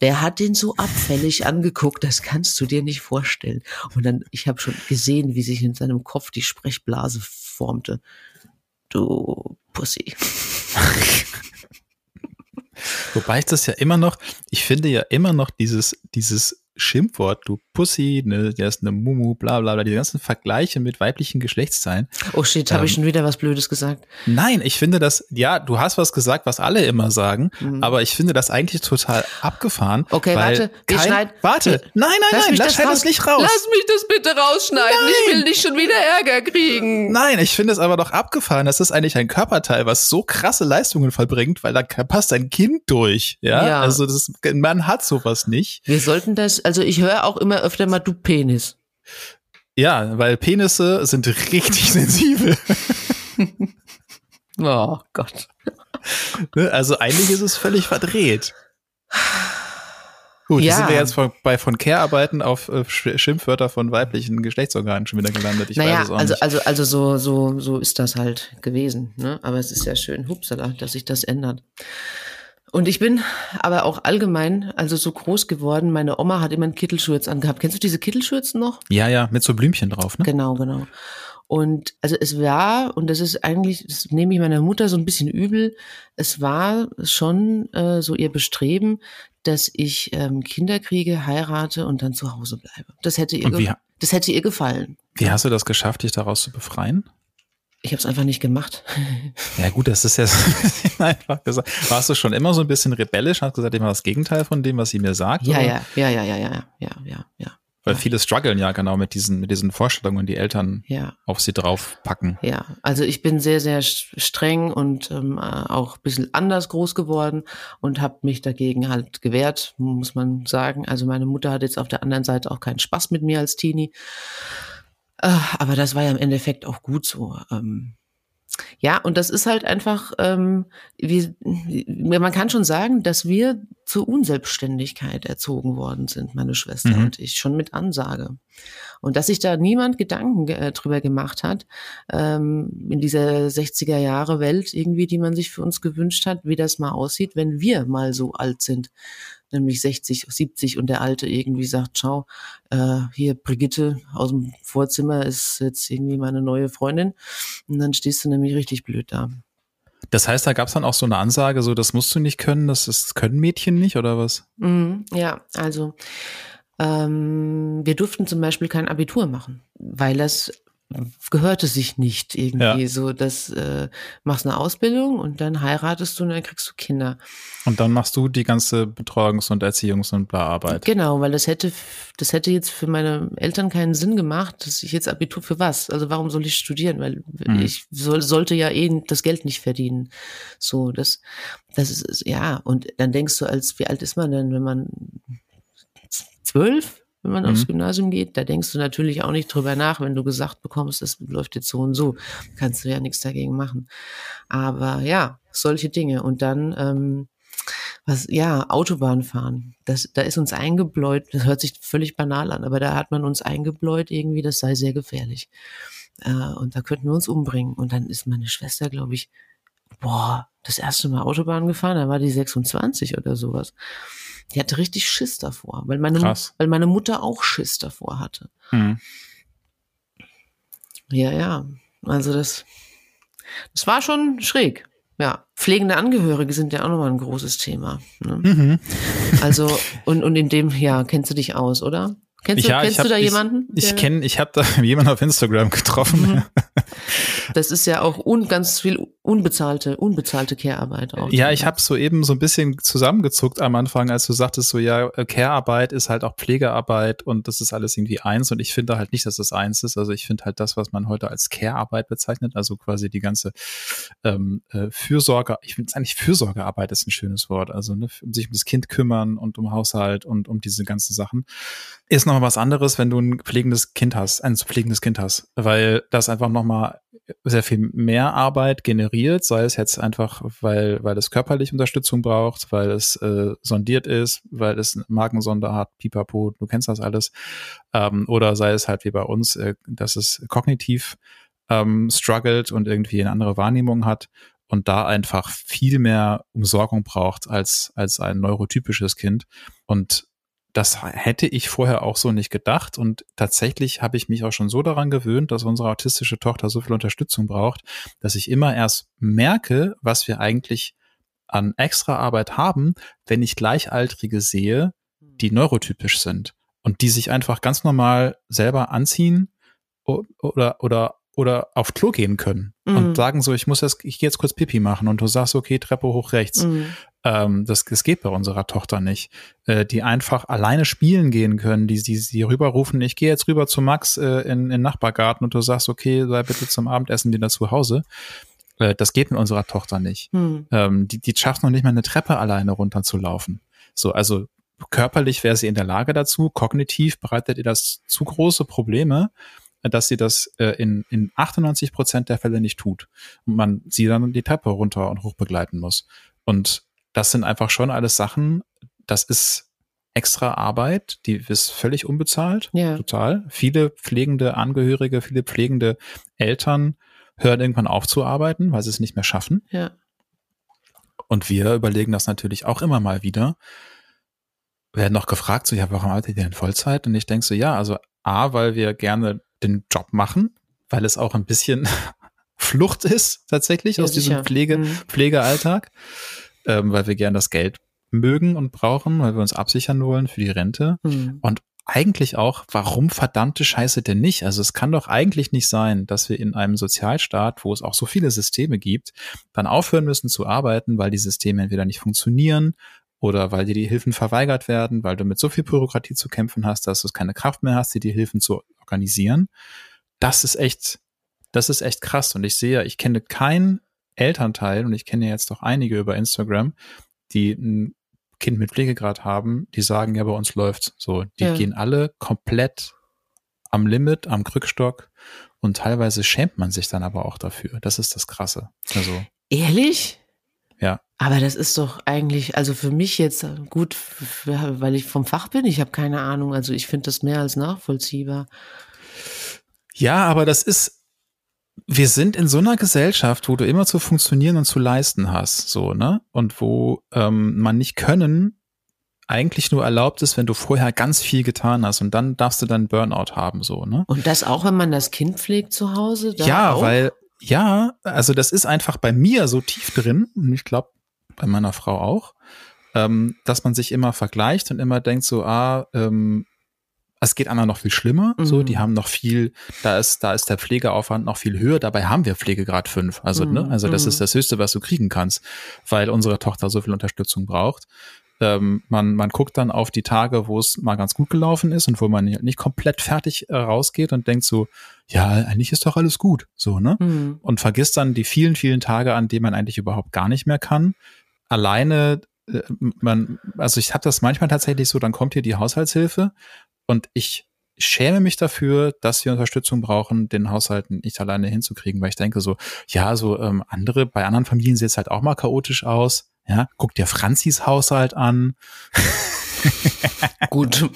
Der hat den so abfällig angeguckt, das kannst du dir nicht vorstellen. Und dann, ich habe schon gesehen, wie sich in seinem Kopf die Sprechblase formte du Pussy. Wobei ich das ja immer noch, ich finde ja immer noch dieses, dieses Schimpfwort, du Pussy, ne, der ist eine Mumu, bla bla bla, die ganzen Vergleiche mit weiblichen Geschlechtsteilen. Oh shit, habe ähm, ich schon wieder was Blödes gesagt? Nein, ich finde das, ja, du hast was gesagt, was alle immer sagen, mhm. aber ich finde das eigentlich total abgefahren. Okay, warte, wir kein, schneiden. Warte, nein, nein, lass nein, lass das, das nicht raus. Lass mich das bitte rausschneiden, nein. ich will nicht schon wieder Ärger kriegen. Nein, ich finde es aber doch abgefahren, das ist eigentlich ein Körperteil, was so krasse Leistungen vollbringt, weil da passt ein Kind durch, ja, ja. also das, man hat sowas nicht. Wir sollten das, also ich höre auch immer öfter mal, du Penis. Ja, weil Penisse sind richtig sensibel. oh Gott. Ne, also eigentlich ist es völlig verdreht. Gut, ja. sind wir jetzt von, bei von Care-Arbeiten auf äh, Schimpfwörter von weiblichen Geschlechtsorganen schon wieder gelandet. Ich naja, weiß es auch also, nicht. also, also so, so, so ist das halt gewesen. Ne? Aber es ist ja schön, hupsala, dass sich das ändert. Und ich bin aber auch allgemein, also so groß geworden. Meine Oma hat immer einen Kittelschürz angehabt. Kennst du diese Kittelschürzen noch? Ja, ja, mit so Blümchen drauf, ne? Genau, genau. Und also es war, und das ist eigentlich, das nehme ich meiner Mutter so ein bisschen übel, es war schon äh, so ihr Bestreben, dass ich ähm, Kinder kriege, heirate und dann zu Hause bleibe. Das hätte ihr, wie, das hätte ihr gefallen. Wie hast du das geschafft, dich daraus zu befreien? Ich habe es einfach nicht gemacht. Ja gut, das ist ja einfach gesagt. Warst du schon immer so ein bisschen rebellisch? Hast gesagt, ich mache das Gegenteil von dem, was sie mir sagt? Ja, ja, ja, ja, ja, ja, ja, ja, ja. Weil viele strugglen ja genau mit diesen, mit diesen Vorstellungen, die Eltern ja. auf sie draufpacken. Ja, also ich bin sehr, sehr streng und ähm, auch ein bisschen anders groß geworden und habe mich dagegen halt gewehrt, muss man sagen. Also meine Mutter hat jetzt auf der anderen Seite auch keinen Spaß mit mir als Teenie. Aber das war ja im Endeffekt auch gut so. Ähm, ja, und das ist halt einfach, ähm, wie, man kann schon sagen, dass wir zur Unselbstständigkeit erzogen worden sind, meine Schwester mhm. und ich, schon mit Ansage. Und dass sich da niemand Gedanken äh, drüber gemacht hat, ähm, in dieser 60er Jahre Welt irgendwie, die man sich für uns gewünscht hat, wie das mal aussieht, wenn wir mal so alt sind nämlich 60, 70 und der Alte irgendwie sagt, schau, äh, hier Brigitte aus dem Vorzimmer ist jetzt irgendwie meine neue Freundin und dann stehst du nämlich richtig blöd da. Das heißt, da gab es dann auch so eine Ansage, so das musst du nicht können, das ist, können Mädchen nicht oder was? Mhm, ja, also ähm, wir durften zum Beispiel kein Abitur machen, weil das gehörte sich nicht irgendwie ja. so, dass äh, machst eine Ausbildung und dann heiratest du und dann kriegst du Kinder. Und dann machst du die ganze Betreuungs- und Erziehungs- und Bla-Arbeit. Genau, weil das hätte, das hätte jetzt für meine Eltern keinen Sinn gemacht, dass ich jetzt Abitur für was? Also warum soll ich studieren? Weil mhm. ich soll, sollte ja eh das Geld nicht verdienen. So, das, das ist, ja, und dann denkst du als, wie alt ist man denn, wenn man zwölf? Wenn man mhm. aufs Gymnasium geht. Da denkst du natürlich auch nicht drüber nach, wenn du gesagt bekommst, es läuft jetzt so und so. Kannst du ja nichts dagegen machen. Aber ja, solche Dinge. Und dann, ähm, was, ja, Autobahn fahren. Das, da ist uns eingebläut, das hört sich völlig banal an, aber da hat man uns eingebläut irgendwie, das sei sehr gefährlich. Äh, und da könnten wir uns umbringen. Und dann ist meine Schwester, glaube ich, boah, das erste Mal Autobahn gefahren, da war die 26 oder sowas. Die hatte richtig Schiss davor, weil meine, Krass. weil meine Mutter auch Schiss davor hatte. Mhm. Ja, ja. Also das, das war schon schräg. Ja, pflegende Angehörige sind ja auch nochmal ein großes Thema. Ne? Mhm. Also, und, und in dem, ja, kennst du dich aus, oder? Kennst, du, ja, kennst hab, du da jemanden? Ich, ich kenne, ich habe da jemanden auf Instagram getroffen. Mhm. Das ist ja auch un, ganz viel unbezahlte, unbezahlte Care-Arbeit auch. Ja, ich habe so eben so ein bisschen zusammengezuckt am Anfang, als du sagtest, so ja, Care-Arbeit ist halt auch Pflegearbeit und das ist alles irgendwie eins. Und ich finde halt nicht, dass das eins ist. Also ich finde halt das, was man heute als Care-Arbeit bezeichnet, also quasi die ganze ähm, äh, Fürsorge, ich finde es eigentlich Fürsorgearbeit ist ein schönes Wort. Also ne, sich um das Kind kümmern und um Haushalt und um diese ganzen Sachen ist nochmal was anderes, wenn du ein pflegendes Kind hast, ein pflegendes Kind hast, weil das einfach nochmal sehr viel mehr Arbeit generiert, sei es jetzt einfach, weil, weil es körperlich Unterstützung braucht, weil es äh, sondiert ist, weil es Markensonde hat, pipapo, du kennst das alles, ähm, oder sei es halt wie bei uns, äh, dass es kognitiv ähm, struggelt und irgendwie eine andere Wahrnehmung hat und da einfach viel mehr Umsorgung braucht als, als ein neurotypisches Kind. Und das hätte ich vorher auch so nicht gedacht. Und tatsächlich habe ich mich auch schon so daran gewöhnt, dass unsere autistische Tochter so viel Unterstützung braucht, dass ich immer erst merke, was wir eigentlich an extra Arbeit haben, wenn ich Gleichaltrige sehe, die neurotypisch sind und die sich einfach ganz normal selber anziehen oder, oder oder auf Klo gehen können mhm. und sagen so, ich muss jetzt, ich gehe jetzt kurz Pipi machen und du sagst, okay, Treppe hoch rechts. Mhm. Ähm, das, das geht bei unserer Tochter nicht. Äh, die einfach alleine spielen gehen können, die sie die, die rüberrufen, ich gehe jetzt rüber zu Max äh, in, in Nachbargarten und du sagst, okay, sei bitte zum Abendessen wieder zu Hause. Äh, das geht mit unserer Tochter nicht. Mhm. Ähm, die, die schafft noch nicht mal eine Treppe alleine runterzulaufen. So, also körperlich wäre sie in der Lage dazu, kognitiv bereitet ihr das zu große Probleme dass sie das äh, in, in 98 Prozent der Fälle nicht tut und man sie dann die Treppe runter und hoch begleiten muss. Und das sind einfach schon alles Sachen, das ist extra Arbeit, die ist völlig unbezahlt, ja. total. Viele pflegende Angehörige, viele pflegende Eltern hören irgendwann auf zu arbeiten, weil sie es nicht mehr schaffen. Ja. Und wir überlegen das natürlich auch immer mal wieder. Werden noch gefragt, so, ja, warum arbeitet ihr denn Vollzeit? Und ich denke so, ja, also A, weil wir gerne den Job machen, weil es auch ein bisschen Flucht ist tatsächlich ja, aus sicher. diesem Pflege, mhm. Pflegealltag, ähm, weil wir gern das Geld mögen und brauchen, weil wir uns absichern wollen für die Rente. Mhm. Und eigentlich auch, warum verdammte Scheiße denn nicht? Also es kann doch eigentlich nicht sein, dass wir in einem Sozialstaat, wo es auch so viele Systeme gibt, dann aufhören müssen zu arbeiten, weil die Systeme entweder nicht funktionieren oder weil dir die Hilfen verweigert werden, weil du mit so viel Bürokratie zu kämpfen hast, dass du keine Kraft mehr hast, dir die Hilfen zu organisieren. Das ist echt, das ist echt krass. Und ich sehe, ich kenne keinen Elternteil und ich kenne jetzt doch einige über Instagram, die ein Kind mit Pflegegrad haben, die sagen, ja, bei uns läuft's so. Die ja. gehen alle komplett am Limit, am Krückstock und teilweise schämt man sich dann aber auch dafür. Das ist das Krasse. Also. Ehrlich? Ja. Aber das ist doch eigentlich, also für mich jetzt gut, weil ich vom Fach bin, ich habe keine Ahnung. Also ich finde das mehr als nachvollziehbar. Ja, aber das ist, wir sind in so einer Gesellschaft, wo du immer zu funktionieren und zu leisten hast, so, ne? Und wo ähm, man nicht können eigentlich nur erlaubt ist, wenn du vorher ganz viel getan hast und dann darfst du dann Burnout haben, so, ne? Und das auch, wenn man das Kind pflegt zu Hause? ja, auch? weil, ja, also das ist einfach bei mir so tief drin und ich glaube bei meiner Frau auch, ähm, dass man sich immer vergleicht und immer denkt so, ah, ähm, es geht anderen noch viel schlimmer. Mhm. So, die haben noch viel, da ist, da ist der Pflegeaufwand noch viel höher. Dabei haben wir Pflegegrad 5. Also, ne, mhm. ne, also das mhm. ist das Höchste, was du kriegen kannst, weil unsere Tochter so viel Unterstützung braucht. Ähm, man, man guckt dann auf die Tage, wo es mal ganz gut gelaufen ist und wo man nicht komplett fertig äh, rausgeht und denkt so, ja, eigentlich ist doch alles gut, so, ne? Mhm. Und vergisst dann die vielen, vielen Tage, an denen man eigentlich überhaupt gar nicht mehr kann. Alleine äh, man, also ich habe das manchmal tatsächlich so, dann kommt hier die Haushaltshilfe und ich schäme mich dafür, dass wir Unterstützung brauchen, den Haushalten nicht alleine hinzukriegen, weil ich denke so, ja, so ähm, andere, bei anderen Familien sieht es halt auch mal chaotisch aus. Ja, guck dir Franzis Haushalt an. gut.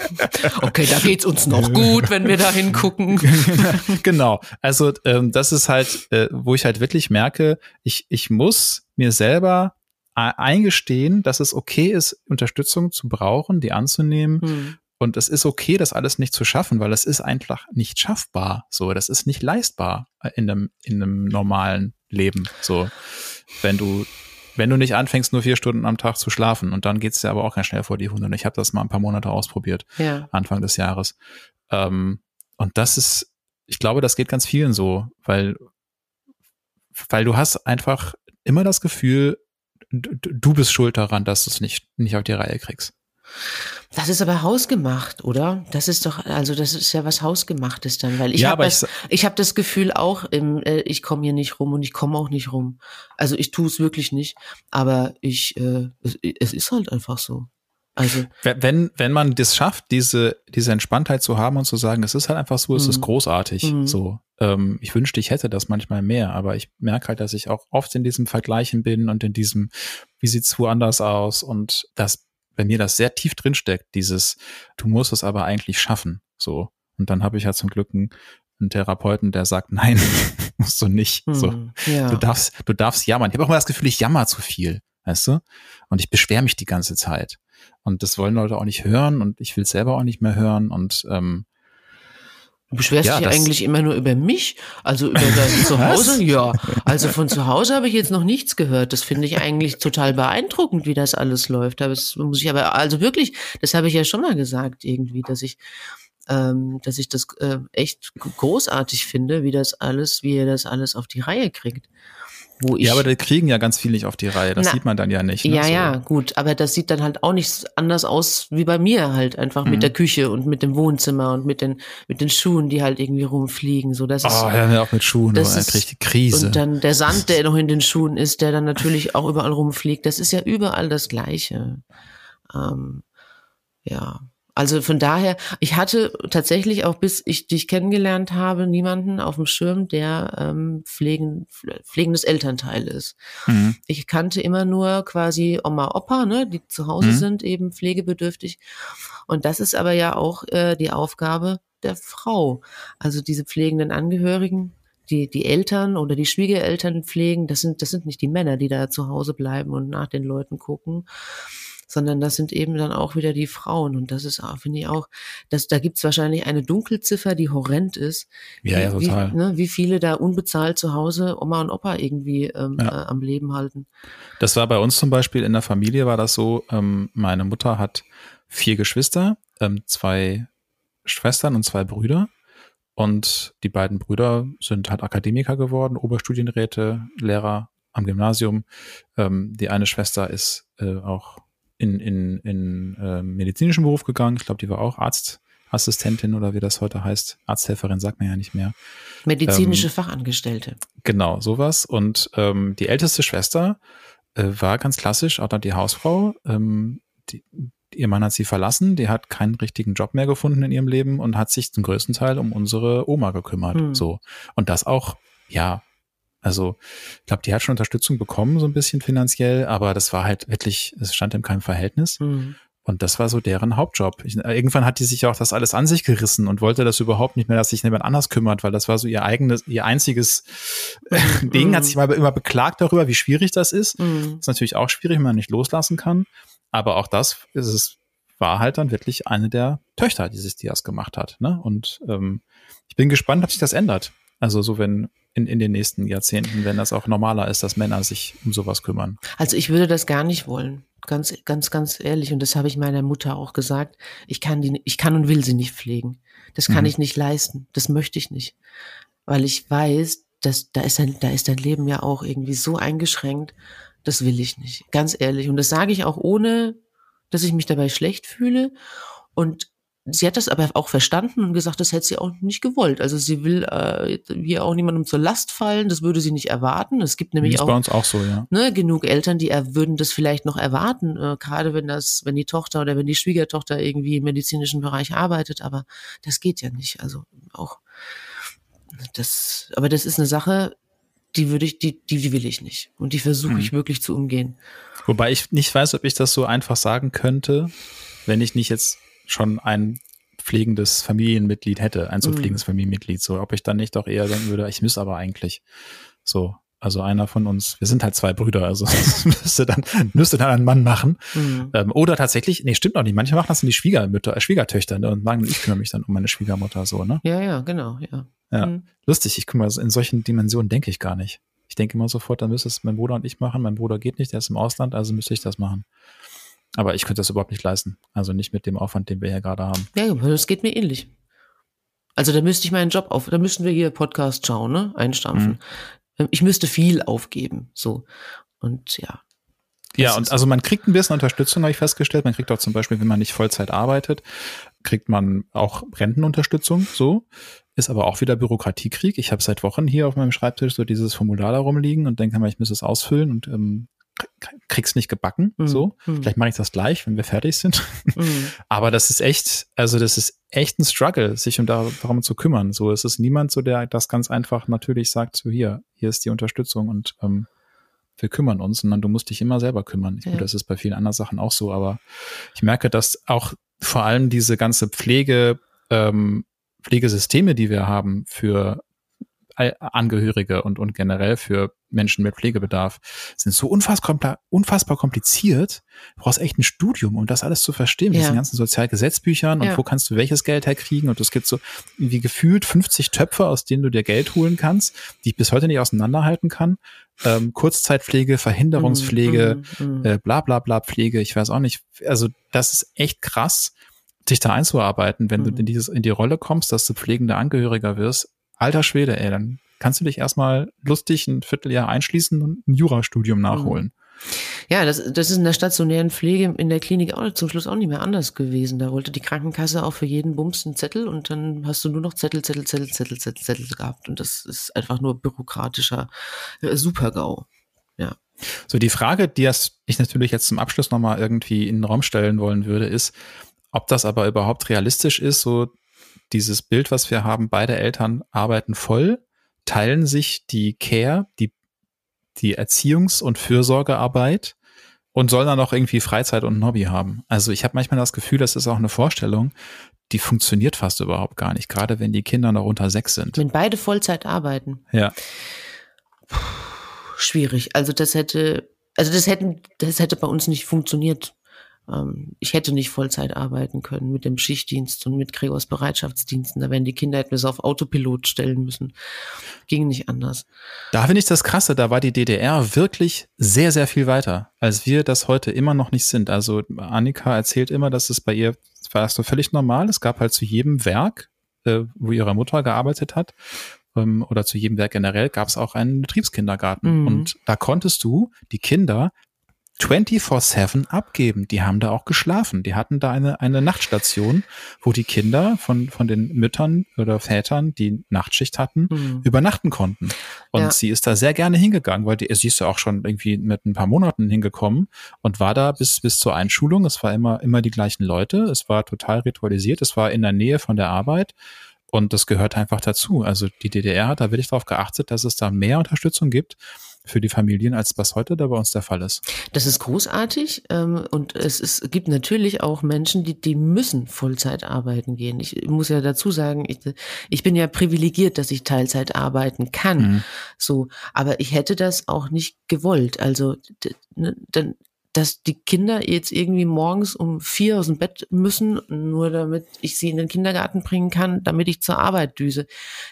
Okay, da geht's uns noch gut, wenn wir da hingucken. genau. Also ähm, das ist halt, äh, wo ich halt wirklich merke, ich, ich muss mir selber eingestehen, dass es okay ist, Unterstützung zu brauchen, die anzunehmen hm. Und es ist okay, das alles nicht zu schaffen, weil es ist einfach nicht schaffbar. So, das ist nicht leistbar in einem, in einem normalen Leben. So, wenn du, wenn du nicht anfängst, nur vier Stunden am Tag zu schlafen und dann geht's dir aber auch ganz schnell vor die Hunde. Und ich habe das mal ein paar Monate ausprobiert, ja. Anfang des Jahres. Ähm, und das ist, ich glaube, das geht ganz vielen so, weil, weil du hast einfach immer das Gefühl, du, du bist schuld daran, dass du es nicht, nicht auf die Reihe kriegst. Das ist aber hausgemacht, oder? Das ist doch, also das ist ja was hausgemachtes dann, weil ich ja, habe das, ich, habe das Gefühl auch, im, äh, ich komme hier nicht rum und ich komme auch nicht rum. Also ich tue es wirklich nicht, aber ich, äh, es, es ist halt einfach so. Also wenn wenn man das schafft, diese diese Entspanntheit zu haben und zu sagen, es ist halt einfach so, es ist mhm. großartig. Mhm. So, ähm, ich wünschte, ich hätte das manchmal mehr, aber ich merke halt, dass ich auch oft in diesem Vergleichen bin und in diesem, wie sieht's woanders aus und das bei mir das sehr tief drin steckt, dieses, du musst es aber eigentlich schaffen, so. Und dann habe ich ja zum Glück einen, einen Therapeuten, der sagt, nein, musst du nicht. Hm, so. Ja. Du darfst, du darfst jammern. Ich habe auch mal das Gefühl, ich jammer zu viel, weißt du? Und ich beschwere mich die ganze Zeit. Und das wollen Leute auch nicht hören und ich will es selber auch nicht mehr hören. Und ähm, Du beschwerst ja, dich eigentlich immer nur über mich, also über dein Zuhause. Ja, also von zu Hause habe ich jetzt noch nichts gehört. Das finde ich eigentlich total beeindruckend, wie das alles läuft. Das muss ich aber, also wirklich, das habe ich ja schon mal gesagt irgendwie, dass ich, ähm, dass ich das äh, echt großartig finde, wie das alles, wie ihr das alles auf die Reihe kriegt wo ich. Ja, aber die kriegen ja ganz viel nicht auf die Reihe. Das na, sieht man dann ja nicht. Ne? Ja, so. ja, gut. Aber das sieht dann halt auch nicht anders aus wie bei mir halt einfach mhm. mit der Küche und mit dem Wohnzimmer und mit den, mit den Schuhen, die halt irgendwie rumfliegen. So, das oh, ist, ja, auch mit Schuhen. Das ist, kriegt die Krise. Und dann der Sand, der noch in den Schuhen ist, der dann natürlich auch überall rumfliegt. Das ist ja überall das Gleiche. Ähm, ja. Also von daher, ich hatte tatsächlich auch bis ich dich kennengelernt habe, niemanden auf dem Schirm, der ähm, pflegen, pflegendes Elternteil ist. Mhm. Ich kannte immer nur quasi Oma, Opa, ne, die zu Hause mhm. sind, eben pflegebedürftig. Und das ist aber ja auch äh, die Aufgabe der Frau. Also diese pflegenden Angehörigen, die, die Eltern oder die Schwiegereltern pflegen, das sind, das sind nicht die Männer, die da zu Hause bleiben und nach den Leuten gucken, sondern das sind eben dann auch wieder die Frauen. Und das ist, finde ich auch, dass, da gibt's wahrscheinlich eine Dunkelziffer, die horrend ist. Ja, ja, total. Wie, ne, wie viele da unbezahlt zu Hause Oma und Opa irgendwie ähm, ja. äh, am Leben halten. Das war bei uns zum Beispiel in der Familie war das so, ähm, meine Mutter hat vier Geschwister, ähm, zwei Schwestern und zwei Brüder. Und die beiden Brüder sind halt Akademiker geworden, Oberstudienräte, Lehrer am Gymnasium. Ähm, die eine Schwester ist äh, auch in, in, in äh, medizinischen Beruf gegangen. Ich glaube, die war auch Arztassistentin oder wie das heute heißt. Arzthelferin sagt man ja nicht mehr. Medizinische ähm, Fachangestellte. Genau, sowas. Und ähm, die älteste Schwester äh, war ganz klassisch, auch dann die Hausfrau. Ähm, die, ihr Mann hat sie verlassen, die hat keinen richtigen Job mehr gefunden in ihrem Leben und hat sich zum größten Teil um unsere Oma gekümmert. Mhm. So. Und das auch, ja, also ich glaube, die hat schon Unterstützung bekommen, so ein bisschen finanziell, aber das war halt wirklich, es stand in keinem Verhältnis. Mhm. Und das war so deren Hauptjob. Ich, irgendwann hat die sich auch das alles an sich gerissen und wollte das überhaupt nicht mehr, dass sich jemand anders kümmert, weil das war so ihr eigenes, ihr einziges mm. Ding. Hat sich mal immer beklagt darüber, wie schwierig das ist. Mm. ist natürlich auch schwierig, wenn man nicht loslassen kann. Aber auch das ist es, war halt dann wirklich eine der Töchter, die sich Dias gemacht hat. Ne? Und ähm, ich bin gespannt, ob sich das ändert. Also so wenn in, in den nächsten Jahrzehnten, wenn das auch normaler ist, dass Männer sich um sowas kümmern. Also ich würde das gar nicht wollen. Ganz, ganz, ganz ehrlich. Und das habe ich meiner Mutter auch gesagt. Ich kann die, ich kann und will sie nicht pflegen. Das kann mhm. ich nicht leisten. Das möchte ich nicht. Weil ich weiß, dass da ist ein, da ist dein Leben ja auch irgendwie so eingeschränkt. Das will ich nicht. Ganz ehrlich. Und das sage ich auch ohne, dass ich mich dabei schlecht fühle. Und sie hat das aber auch verstanden und gesagt, das hätte sie auch nicht gewollt. Also sie will äh, hier auch niemandem zur Last fallen, das würde sie nicht erwarten. Es gibt nämlich auch, auch so, ja. ne, genug Eltern, die er, würden das vielleicht noch erwarten, äh, gerade wenn das, wenn die Tochter oder wenn die Schwiegertochter irgendwie im medizinischen Bereich arbeitet, aber das geht ja nicht. Also auch das, aber das ist eine Sache, die würde ich, die, die, die will ich nicht. Und die versuche ich hm. wirklich zu umgehen. Wobei ich nicht weiß, ob ich das so einfach sagen könnte, wenn ich nicht jetzt schon ein pflegendes Familienmitglied hätte, ein zu mhm. pflegendes Familienmitglied, so, ob ich dann nicht doch eher denken würde, ich muss aber eigentlich so, also einer von uns, wir sind halt zwei Brüder, also müsste dann, müsste dann ein Mann machen. Mhm. Ähm, oder tatsächlich, nee, stimmt auch nicht. Manche machen das in die Schwiegermütter, äh, Schwiegertöchter ne, und sagen, ich kümmere mich dann um meine Schwiegermutter so, ne? Ja, ja, genau, ja. Ja. Mhm. Lustig, ich kümmere, in solchen Dimensionen denke ich gar nicht. Ich denke immer sofort, dann müsste es mein Bruder und ich machen. Mein Bruder geht nicht, der ist im Ausland, also müsste ich das machen. Aber ich könnte das überhaupt nicht leisten. Also nicht mit dem Aufwand, den wir hier gerade haben. Ja, das geht mir ähnlich. Also da müsste ich meinen Job auf, da müssten wir hier Podcast schauen, ne? Einstampfen. Mhm. Ich müsste viel aufgeben, so. Und ja. Ja, und also man kriegt ein bisschen Unterstützung, habe ich festgestellt. Man kriegt auch zum Beispiel, wenn man nicht Vollzeit arbeitet, kriegt man auch Rentenunterstützung, so. Ist aber auch wieder Bürokratiekrieg. Ich habe seit Wochen hier auf meinem Schreibtisch so dieses Formular da rumliegen und denke mal, ich muss es ausfüllen und ähm, krieg's nicht gebacken, mhm. so. Mhm. Vielleicht mache ich das gleich, wenn wir fertig sind. Mhm. Aber das ist echt, also das ist echt ein Struggle, sich um darum zu kümmern. So, es ist niemand so, der das ganz einfach natürlich sagt, so hier, hier ist die Unterstützung und ähm, wir kümmern uns, sondern du musst dich immer selber kümmern. Ja. Gut, das ist bei vielen anderen Sachen auch so, aber ich merke, dass auch vor allem diese ganze Pflege, ähm, Pflegesysteme, die wir haben für Angehörige und, und generell für Menschen mit Pflegebedarf sind so unfassbar, unfassbar kompliziert. Du brauchst echt ein Studium, um das alles zu verstehen, mit ja. diesen ganzen Sozialgesetzbüchern und ja. wo kannst du welches Geld herkriegen und es gibt so wie gefühlt 50 Töpfe, aus denen du dir Geld holen kannst, die ich bis heute nicht auseinanderhalten kann. Ähm, Kurzzeitpflege, Verhinderungspflege, mm, mm, mm. Äh, bla bla bla Pflege, ich weiß auch nicht. Also das ist echt krass, dich da einzuarbeiten, wenn du mhm. in dieses in die Rolle kommst, dass du pflegender Angehöriger wirst alter Schwede, ey, dann kannst du dich erstmal lustig ein Vierteljahr einschließen und ein Jurastudium mhm. nachholen. Ja, das, das ist in der stationären Pflege in der Klinik auch zum Schluss auch nicht mehr anders gewesen. Da wollte die Krankenkasse auch für jeden Bums einen Zettel und dann hast du nur noch Zettel, Zettel, Zettel, Zettel, Zettel, Zettel gehabt. Und das ist einfach nur bürokratischer äh, Supergau. Ja. So, die Frage, die ich natürlich jetzt zum Abschluss nochmal irgendwie in den Raum stellen wollen würde, ist, ob das aber überhaupt realistisch ist, so dieses Bild, was wir haben, beide Eltern arbeiten voll, teilen sich die Care, die, die Erziehungs- und Fürsorgearbeit und sollen dann auch irgendwie Freizeit und ein Hobby haben. Also ich habe manchmal das Gefühl, das ist auch eine Vorstellung, die funktioniert fast überhaupt gar nicht, gerade wenn die Kinder noch unter sechs sind. Wenn beide Vollzeit arbeiten. Ja. Puh, schwierig. Also das hätte, also das hätten, das hätte bei uns nicht funktioniert ich hätte nicht Vollzeit arbeiten können mit dem Schichtdienst und mit Gregors Bereitschaftsdiensten. Da wären die Kinder etwas auf Autopilot stellen müssen. Ging nicht anders. Da finde ich das Krasse, da war die DDR wirklich sehr, sehr viel weiter, als wir das heute immer noch nicht sind. Also Annika erzählt immer, dass es bei ihr war das so völlig normal. Es gab halt zu jedem Werk, äh, wo ihre Mutter gearbeitet hat, ähm, oder zu jedem Werk generell, gab es auch einen Betriebskindergarten. Mhm. Und da konntest du die Kinder 24-7 abgeben. Die haben da auch geschlafen. Die hatten da eine, eine Nachtstation, wo die Kinder von, von den Müttern oder Vätern, die Nachtschicht hatten, mhm. übernachten konnten. Und ja. sie ist da sehr gerne hingegangen, weil die, sie ist ja auch schon irgendwie mit ein paar Monaten hingekommen und war da bis, bis zur Einschulung. Es war immer, immer die gleichen Leute. Es war total ritualisiert. Es war in der Nähe von der Arbeit. Und das gehört einfach dazu. Also die DDR hat da wirklich darauf geachtet, dass es da mehr Unterstützung gibt für die Familien, als was heute da bei uns der Fall ist. Das ist großartig ähm, und es, ist, gibt natürlich auch Menschen, die, die müssen Vollzeit arbeiten gehen. Ich muss ja dazu sagen, ich, ich bin ja privilegiert, dass ich Teilzeit arbeiten kann. Mhm. So, aber ich hätte das auch nicht gewollt. Also ne, dann dass die Kinder jetzt irgendwie morgens um vier aus dem Bett müssen, nur damit ich sie in den Kindergarten bringen kann, damit ich zur Arbeit düse.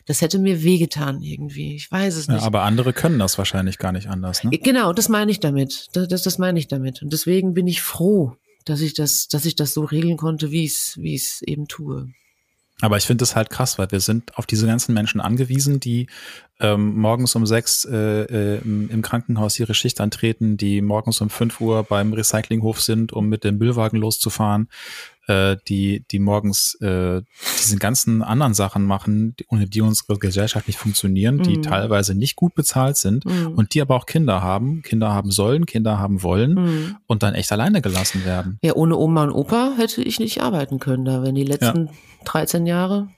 Das hätte mir wehgetan irgendwie. Ich weiß es nicht. Ja, aber andere können das wahrscheinlich gar nicht anders, ne? Genau, das meine ich damit. Das, das, das meine ich damit. Und deswegen bin ich froh, dass ich das, dass ich das so regeln konnte, wie ich es, wie ich es eben tue. Aber ich finde es halt krass, weil wir sind auf diese ganzen Menschen angewiesen, die ähm, morgens um sechs äh, äh, im, Krankenhaus ihre Schicht antreten, die morgens um fünf Uhr beim Recyclinghof sind, um mit dem Müllwagen loszufahren, äh, die, die morgens äh, diese ganzen anderen Sachen machen, die, ohne die unsere Gesellschaft nicht funktionieren, die mhm. teilweise nicht gut bezahlt sind mhm. und die aber auch Kinder haben, Kinder haben sollen, Kinder haben wollen mhm. und dann echt alleine gelassen werden. Ja, ohne Oma und Opa hätte ich nicht arbeiten können da, wenn die letzten ja. 13 Jahre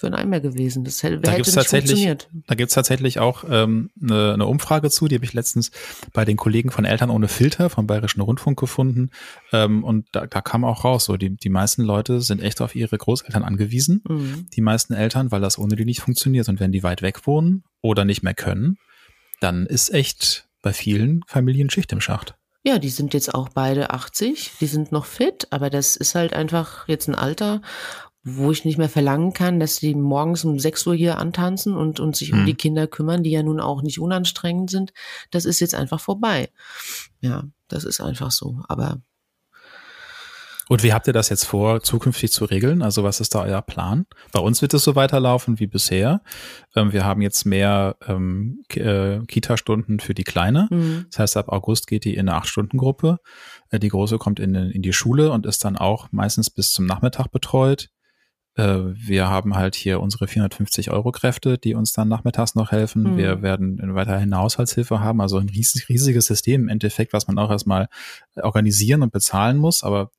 für ein Eimer gewesen. Das hätte, da gibt's tatsächlich, Da gibt's tatsächlich auch ähm, eine, eine Umfrage zu, die habe ich letztens bei den Kollegen von Eltern ohne Filter vom Bayerischen Rundfunk gefunden. Ähm, und da, da kam auch raus, so die, die meisten Leute sind echt auf ihre Großeltern angewiesen. Mhm. Die meisten Eltern, weil das ohne die nicht funktioniert. Und wenn die weit weg wohnen oder nicht mehr können, dann ist echt bei vielen Familien Schicht im Schacht. Ja, die sind jetzt auch beide 80, die sind noch fit, aber das ist halt einfach jetzt ein Alter, wo ich nicht mehr verlangen kann, dass die morgens um 6 Uhr hier antanzen und, und sich mhm. um die Kinder kümmern, die ja nun auch nicht unanstrengend sind. Das ist jetzt einfach vorbei. Ja, das ist einfach so. Aber und wie habt ihr das jetzt vor, zukünftig zu regeln? Also was ist da euer Plan? Bei uns wird es so weiterlaufen wie bisher. Ähm, wir haben jetzt mehr ähm, äh, Kita-Stunden für die Kleine. Mhm. Das heißt, ab August geht die in eine Acht-Stunden-Gruppe. Äh, die Große kommt in, in die Schule und ist dann auch meistens bis zum Nachmittag betreut. Äh, wir haben halt hier unsere 450 Euro Kräfte, die uns dann nachmittags noch helfen. Mhm. Wir werden weiterhin eine Haushaltshilfe haben, also ein riesiges System im Endeffekt, was man auch erstmal organisieren und bezahlen muss. Aber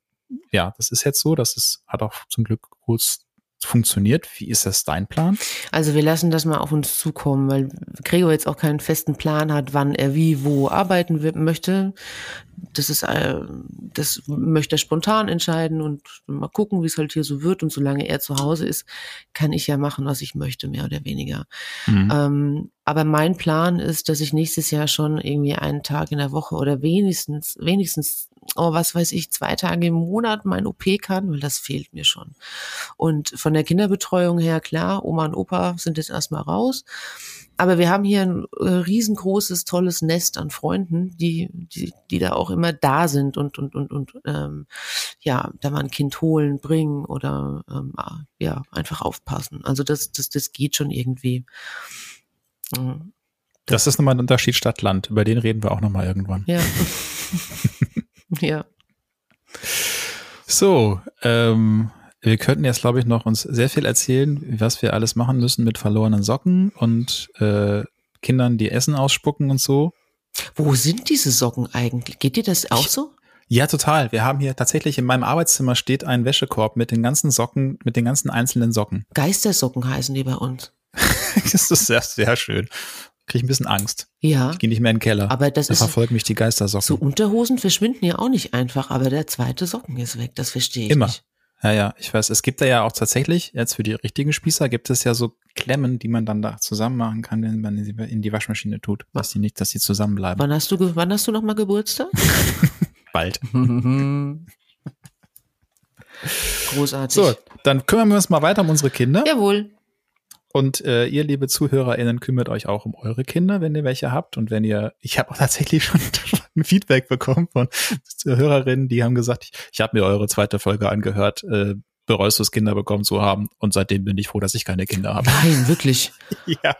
ja, das ist jetzt so. Das ist, hat auch zum Glück kurz funktioniert. Wie ist das dein Plan? Also wir lassen das mal auf uns zukommen, weil Gregor jetzt auch keinen festen Plan hat, wann er wie wo arbeiten möchte. Das ist, äh, das möchte er spontan entscheiden und mal gucken, wie es halt hier so wird. Und solange er zu Hause ist, kann ich ja machen, was ich möchte, mehr oder weniger. Mhm. Ähm, aber mein Plan ist, dass ich nächstes Jahr schon irgendwie einen Tag in der Woche oder wenigstens, wenigstens oh, was weiß ich, zwei Tage im Monat mein OP kann, weil das fehlt mir schon. Und von der Kinderbetreuung her, klar, Oma und Opa sind jetzt erstmal raus. Aber wir haben hier ein äh, riesengroßes, tolles Nest an Freunden, die, die, die da auch immer da sind und, und, und, und ähm, ja, da mal ein Kind holen, bringen oder ähm, ja, einfach aufpassen. Also das, das, das geht schon irgendwie. Mhm. Das, das ist nochmal ein Unterschied Stadt-Land. Über den reden wir auch nochmal irgendwann. Ja. Ja. So, ähm, wir könnten jetzt, glaube ich, noch uns sehr viel erzählen, was wir alles machen müssen mit verlorenen Socken und äh, Kindern, die Essen ausspucken und so. Wo sind diese Socken eigentlich? Geht dir das auch so? Ja, total. Wir haben hier tatsächlich in meinem Arbeitszimmer steht ein Wäschekorb mit den ganzen Socken, mit den ganzen einzelnen Socken. Geistersocken heißen die bei uns. das ist sehr, sehr schön kriege ich ein bisschen Angst. Ja. Ich gehe nicht mehr in den Keller. Aber das da ist. verfolgen mich die Geistersocken. So Unterhosen verschwinden ja auch nicht einfach, aber der zweite Socken ist weg. Das verstehe ich. Immer. Nicht. Ja, ja, ich weiß. Es gibt da ja auch tatsächlich, jetzt für die richtigen Spießer, gibt es ja so Klemmen, die man dann da zusammen machen kann, wenn man sie in die Waschmaschine tut, dass die nicht, dass sie zusammenbleiben. Wann hast du, wann hast du noch mal Geburtstag? Bald. Großartig. So, dann kümmern wir uns mal weiter um unsere Kinder. Jawohl. Und äh, ihr, liebe ZuhörerInnen, kümmert euch auch um eure Kinder, wenn ihr welche habt. Und wenn ihr, ich habe auch tatsächlich schon ein Feedback bekommen von Hörerinnen, die haben gesagt, ich, ich habe mir eure zweite Folge angehört, äh, bereust du es, Kinder bekommen zu haben. Und seitdem bin ich froh, dass ich keine Kinder habe. Nein, wirklich. ja.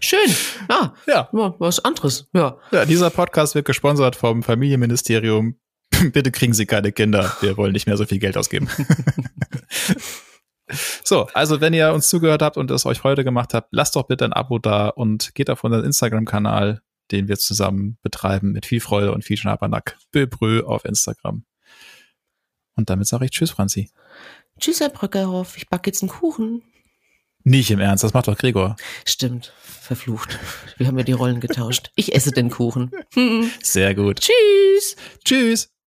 Schön. Ja. Ja. ja. Was anderes. Ja. ja. Dieser Podcast wird gesponsert vom Familienministerium. Bitte kriegen Sie keine Kinder. Wir wollen nicht mehr so viel Geld ausgeben. So, also wenn ihr uns zugehört habt und es euch Freude gemacht habt, lasst doch bitte ein Abo da und geht auf unseren Instagram-Kanal, den wir zusammen betreiben, mit viel Freude und viel Schnabernack. Böbrö auf Instagram. Und damit sage ich Tschüss, Franzi. Tschüss, Herr Bröckerhoff. Ich backe jetzt einen Kuchen. Nicht im Ernst, das macht doch Gregor. Stimmt, verflucht. Wir haben ja die Rollen getauscht. Ich esse den Kuchen. Sehr gut. Tschüss. Tschüss.